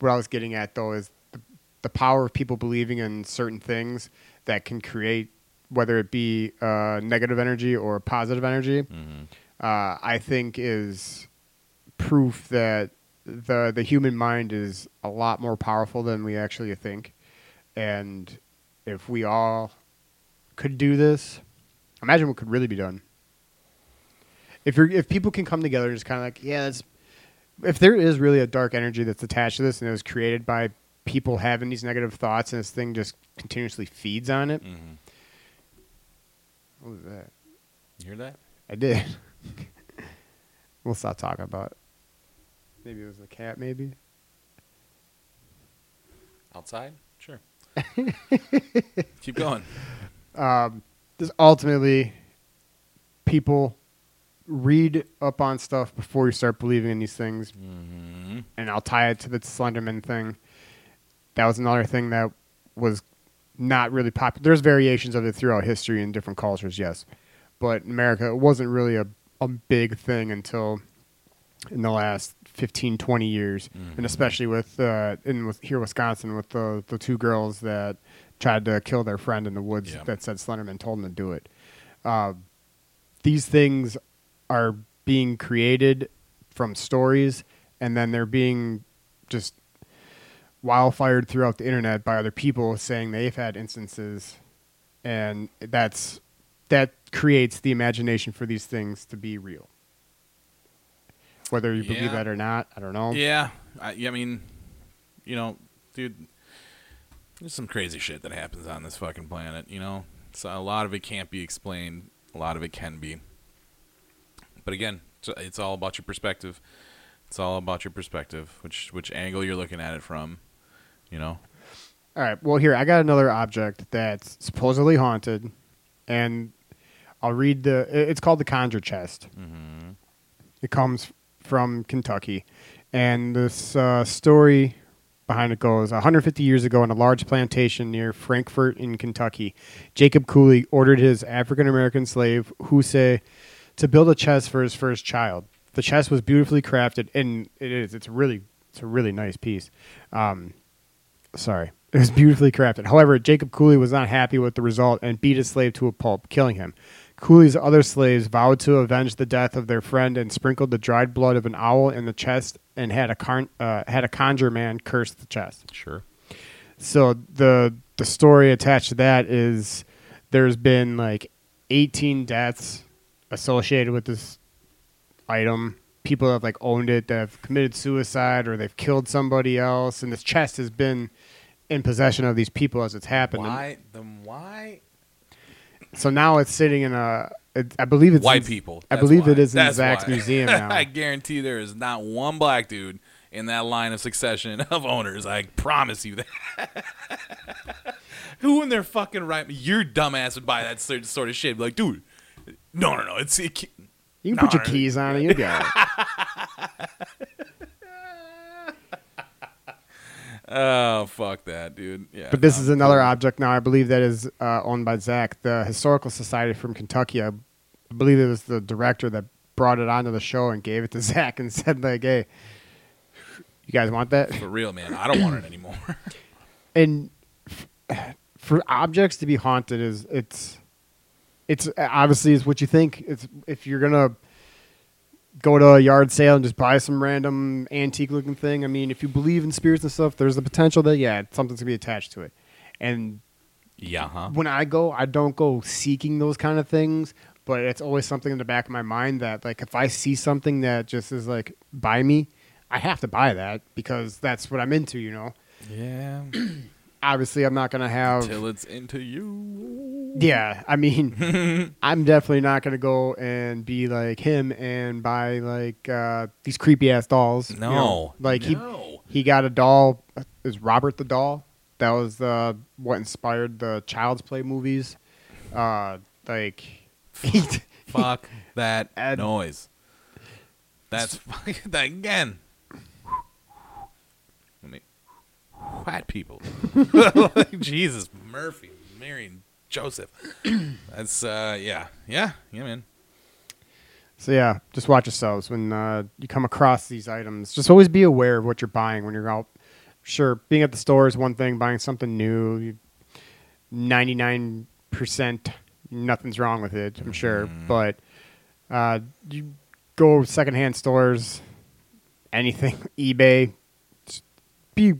what I was getting at though is the, the power of people believing in certain things that can create whether it be uh, negative energy or positive energy. Mhm. Uh, I think is proof that the the human mind is a lot more powerful than we actually think, and if we all could do this, imagine what could really be done. If you're if people can come together and just kind of like yeah, that's if there is really a dark energy that's attached to this and it was created by people having these negative thoughts and this thing just continuously feeds on it. Mm-hmm. What was that? You hear that? I did. we'll stop talking about it. Maybe it was a cat, maybe. Outside? Sure. Keep going. Um, just ultimately, people read up on stuff before you start believing in these things. Mm-hmm. And I'll tie it to the Slenderman thing. That was another thing that was not really popular. There's variations of it throughout history in different cultures, yes. But in America, it wasn't really a, a big thing until in the last 15, 20 years. And especially with, uh, in with, here in Wisconsin, with the, the two girls that tried to kill their friend in the woods Yeah. that said Slenderman told them to do it. Uh, these things are being created from stories and then they're being just wildfired throughout the internet by other people saying they've had instances and that's that creates the imagination for these things to be real whether you Yeah. believe that or not i don't know Yeah, I, yeah, I mean, you know, dude, there's some crazy shit that happens on this fucking planet. You know, so a lot of it can't be explained. A lot of it can be. But again, it's, it's all about your perspective. It's all about your perspective, which which angle you're looking at it from. You know. all right well here i got another object that's supposedly haunted and i'll read the it's called the conjure chest Mm-hmm. It comes from Kentucky. And this uh, story behind it goes 150 years ago on a large plantation near Frankfort in Kentucky, Jacob Cooley ordered his African American slave, Huse, to build a chest for his first child. The chest was beautifully crafted, and it is. It's a really, it's a really nice piece. Um, sorry, it was beautifully crafted. However, Jacob Cooley was not happy with the result and beat his slave to a pulp, killing him. Cooley's other slaves vowed to avenge the death of their friend and sprinkled the dried blood of an owl in the chest and had a uh, had a conjure man curse the chest. Sure. So the the story attached to that is there's been like 18 deaths associated with this item. People have like owned it, that have committed suicide or they've killed somebody else, and this chest has been in possession of these people as it's happened. Why? Then why? So now it's sitting in a. It, I believe it's White in- people. I That's believe why. it is in That's Zach's why. museum now. I guarantee there is not one black dude in that line of succession of owners. I promise you that. Who in their fucking right? Your dumbass would buy that sort sort of shit. Be like, dude, no, no, no. It's it, You can No, put your no. keys on it. You got it. Oh fuck that, dude. Yeah. But this no. is another object now. I believe that is uh, owned by Zach, the Historical Society from Kentucky. I believe it was the director that brought it onto the show and gave it to Zach and said like, "Hey, you guys want that?" for real, man. I don't want it anymore. And for objects to be haunted is it's it's obviously is what you think. It's if you're gonna go to a yard sale and just buy some random antique looking thing. I mean, if you believe in spirits and stuff, there's the potential that yeah, something's gonna be attached to it. And Yeah, huh? when I go, I don't go seeking those kind of things, but it's always something in the back of my mind that like if I see something that just is like buy me, I have to buy that because that's what I'm into, you know. Yeah. Obviously, I'm not gonna have Till it's into you. Yeah, I mean, I'm definitely not gonna go and be like him and buy like uh, these creepy ass dolls. you No. know? like No. he he got a doll. Is Robert the doll? That was uh, what inspired the Child's Play movies. Uh, like he, Fuck that noise. That's fucking that again. Let me white people. Like, Jesus, Murphy, Mary, and Joseph. That's uh yeah. Yeah, yeah, man. So yeah, just watch yourselves when uh, you come across these items. Just always be aware of what you're buying when you're out. Sure, being at the store is one thing. Buying something new, ninety nine percent, nothing's wrong with it. I'm sure, but uh, you go secondhand stores, anything, eBay. Be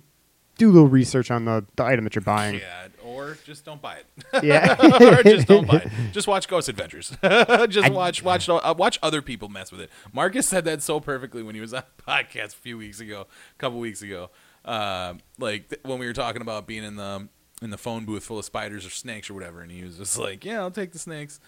do a little research on the, the item that you're buying. Yeah, or just don't buy it. Yeah. or just don't buy it. Just watch Ghost Adventures. just watch watch uh, watch other people mess with it. Marcus said that so perfectly when he was on a podcast a few weeks ago, a couple weeks ago. Uh, like th- when we were talking about being in the in the phone booth full of spiders or snakes or whatever, and he was just like, "Yeah, I'll take the snakes."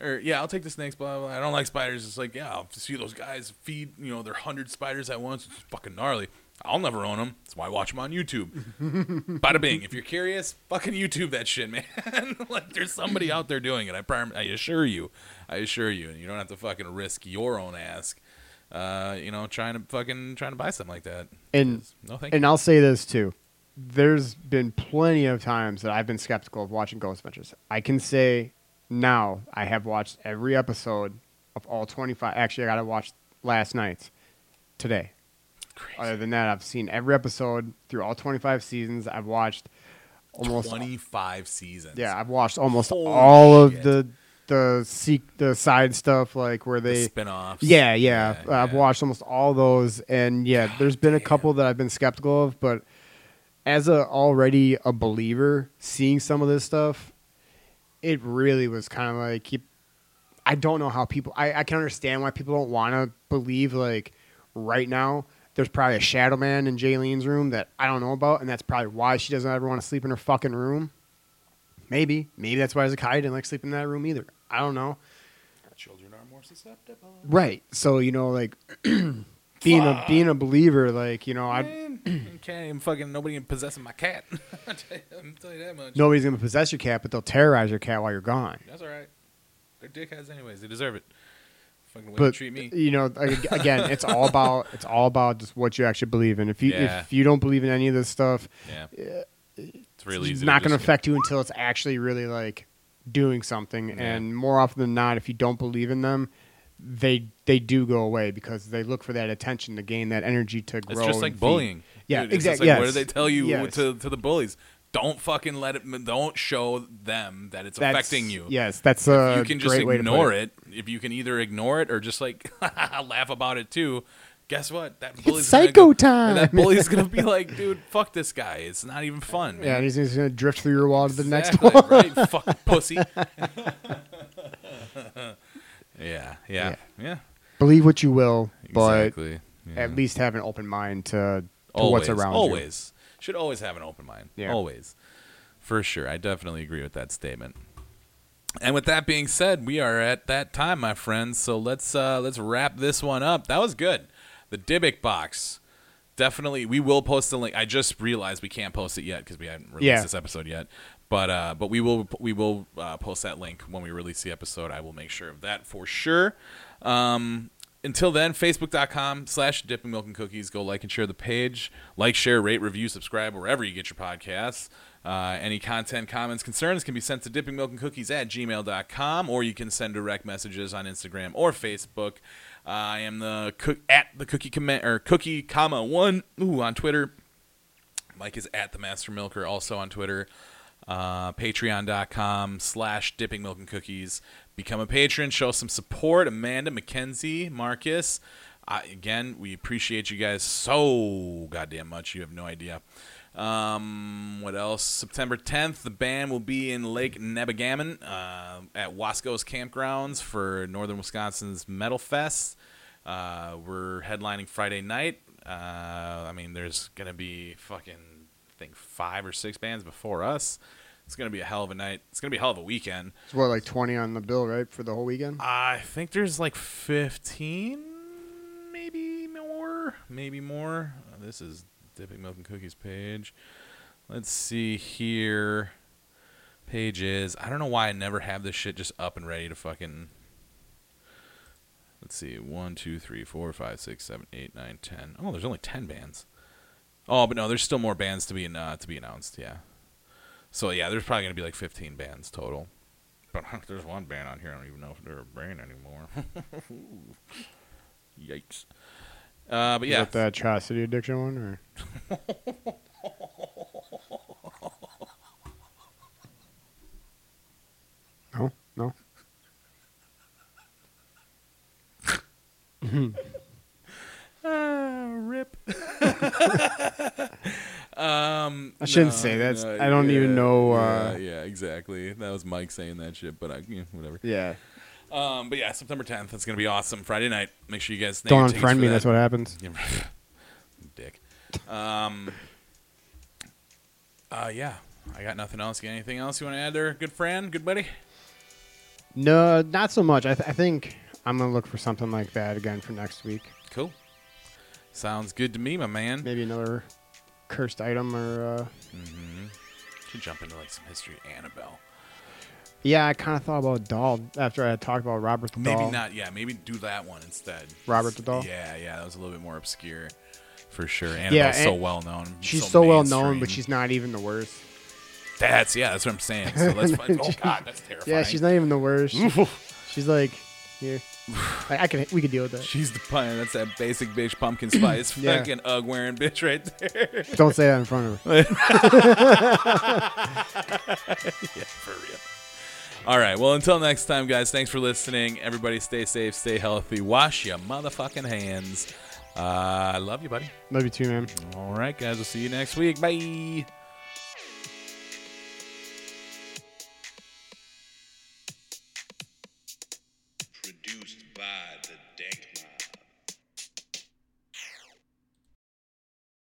Or yeah, I'll take the snakes. Blah, blah, blah. I don't like spiders. It's like yeah, I'll see those guys feed you know their hundred spiders at once. It's fucking gnarly. I'll never own them. That's why I watch them on YouTube. Bada bing. If you're curious, fucking YouTube that shit, man. like there's somebody out there doing it. I prom- I assure you. I assure you. And you don't have to fucking risk your own ass. Uh, you know, trying to fucking trying to buy something like that. And No, thank you. And I'll say this too. There's been plenty of times that I've been skeptical of watching Ghost Adventures. I can say now I have watched every episode of all 25. Actually, I got to watch last night's today. Crazy. Other than that, I've seen every episode through all 25 seasons. I've watched almost 25 seasons. Yeah, I've watched almost Holy all shit. of the the seek the side stuff like where The they spin-offs. yeah, yeah. Yeah, I've yeah. watched almost all those, and yeah, there's been a couple that I've been skeptical of, but as a already a believer, seeing some of this stuff, it really was kind of like keep. I don't know how people. I, I can understand why people don't want to believe like right now. There's probably a shadow man in Jaylene's room that I don't know about, and that's probably why she doesn't ever want to sleep in her fucking room. Maybe, maybe that's why Zakai didn't like sleeping in that room either. I don't know. Children are more susceptible. Right. So you know, like being a being a believer, like you know, I can't even fucking nobody can possessing my cat. I'll tell you- I'll tell you that much. nobody's gonna possess your cat, but they'll terrorize your cat while you're gone. That's all right. They're dickheads anyways. They deserve it. Fucking way But treat me. you know, again, it's all about it's all about just what you actually believe in. If you Yeah. if you don't believe in any of this stuff, Yeah. Eh, it's really it's not going to affect you until it's actually really like doing something. Yeah. And more often than not, if you don't believe in them, they they do go away because they look for that attention to gain that energy to grow. It's just like feed. bullying. Yeah, Dude, exactly. like, What do they tell you Yes. to, to the bullies? Don't fucking let it. Don't show them that it's That's- affecting you. Yes, that's a you can just great way to put ignore it. If you can either ignore it or just like laugh about it too, guess what? That bully's gonna psycho go- time. That bully's gonna be like, dude, fuck this guy. It's not even fun. Yeah, and he's just gonna drift through your wall to the next Exactly, one. right? Fucking pussy. yeah, yeah, yeah. Believe what you will, but Exactly. Yeah. at least have an open mind to, to always, what's around you. always should always have an open mind. Yeah. Always, for sure. I definitely agree with that statement. And with that being said, we are at that time, my friends. So let's uh, let's wrap this one up. That was good. The Dybbuk box. Definitely, we will post the link. I just realized we can't post it yet because we haven't released Yeah. this episode yet. But uh, but we will we will uh, post that link when we release the episode. I will make sure of that for sure. Um, until then, facebook.com slash dipping milk and cookies. Go like and share the page. Like, share, rate, review, subscribe wherever you get your podcasts. Uh, any content, comments, concerns can be sent to dippingmilkandcookies at gmail.com or you can send direct messages on Instagram or Facebook. Uh, I am the cook at the cookie comment or cookie comma one ooh, on Twitter. Mike is at the Master Milker also on Twitter. Uh, Patreon.com slash dipping milk and cookies. Become a patron. Show some support. Amanda, Mackenzie, Marcus. Again, we appreciate you guys so goddamn much. You have no idea. Um, what else? September 10th, the band will be in Lake Nebagamon uh, at Wasco's Campgrounds for Northern Wisconsin's Metal Fest. Uh, we're headlining Friday night. Uh, I mean, there's gonna be fucking, I think five or six bands before us. It's gonna be a hell of a night. It's gonna be a hell of a weekend. It's what like twenty on the bill, right, for the whole weekend. I think there's like 15, maybe more, maybe more. Uh, this is Dipping Milk and Cookies page. Let's see here. Pages. I don't know why I never have this shit just up and ready to fucking. Let's see. One, two, three, four, five, six, seven, eight, nine, ten. Oh, there's only ten bands. Oh, but no, there's still more bands to be uh, to be announced. Yeah. So yeah, there's probably gonna be like 15 bands total. But there's one band on here. I don't even know if they're a band anymore. Yikes. Uh, but Is yeah, that the atrocity addiction one, or no, no. Ah, rip. Um, I shouldn't no, say that. no, I don't even know, Yeah, uh, yeah, exactly. That was Mike saying that shit, but I, yeah, whatever. Yeah, Um, but yeah, September 10th. That's gonna be awesome. Friday night. Make sure you guys don't unfriend me. that. That's what happens. Dick. Um. Uh, yeah. I got nothing else. Got anything else you want to add there, good friend, good buddy? No, not so much. I, th- I think I'm gonna look for something like that again for next week. Cool. Sounds good to me, my man. Maybe another cursed item, or uh, Mm-hmm. Should jump into like some history Annabelle. yeah. I kind of thought about Doll after I had talked about Robert the Maybe Doll. not. Yeah, maybe do that one instead. Robert the Doll? Yeah, yeah, that was a little bit more obscure, for sure. Annabelle's so well known. She's so, well known, but she's not even the worst. that's yeah, that's what I'm saying. So let's. find, oh God, that's terrifying. Yeah, she's not even the worst. She- she's like, here, I, I can. We could deal with that. She's the pun. That's that basic bitch pumpkin spice Yeah. fucking ugg wearing bitch right there. Don't say that in front of her. yeah, for real. All right. Well, until next time, guys. Thanks for listening. Everybody, stay safe, stay healthy. Wash your motherfucking hands. Uh, I love you, buddy. Love you too, man. All right, guys. We'll see you next week. Bye.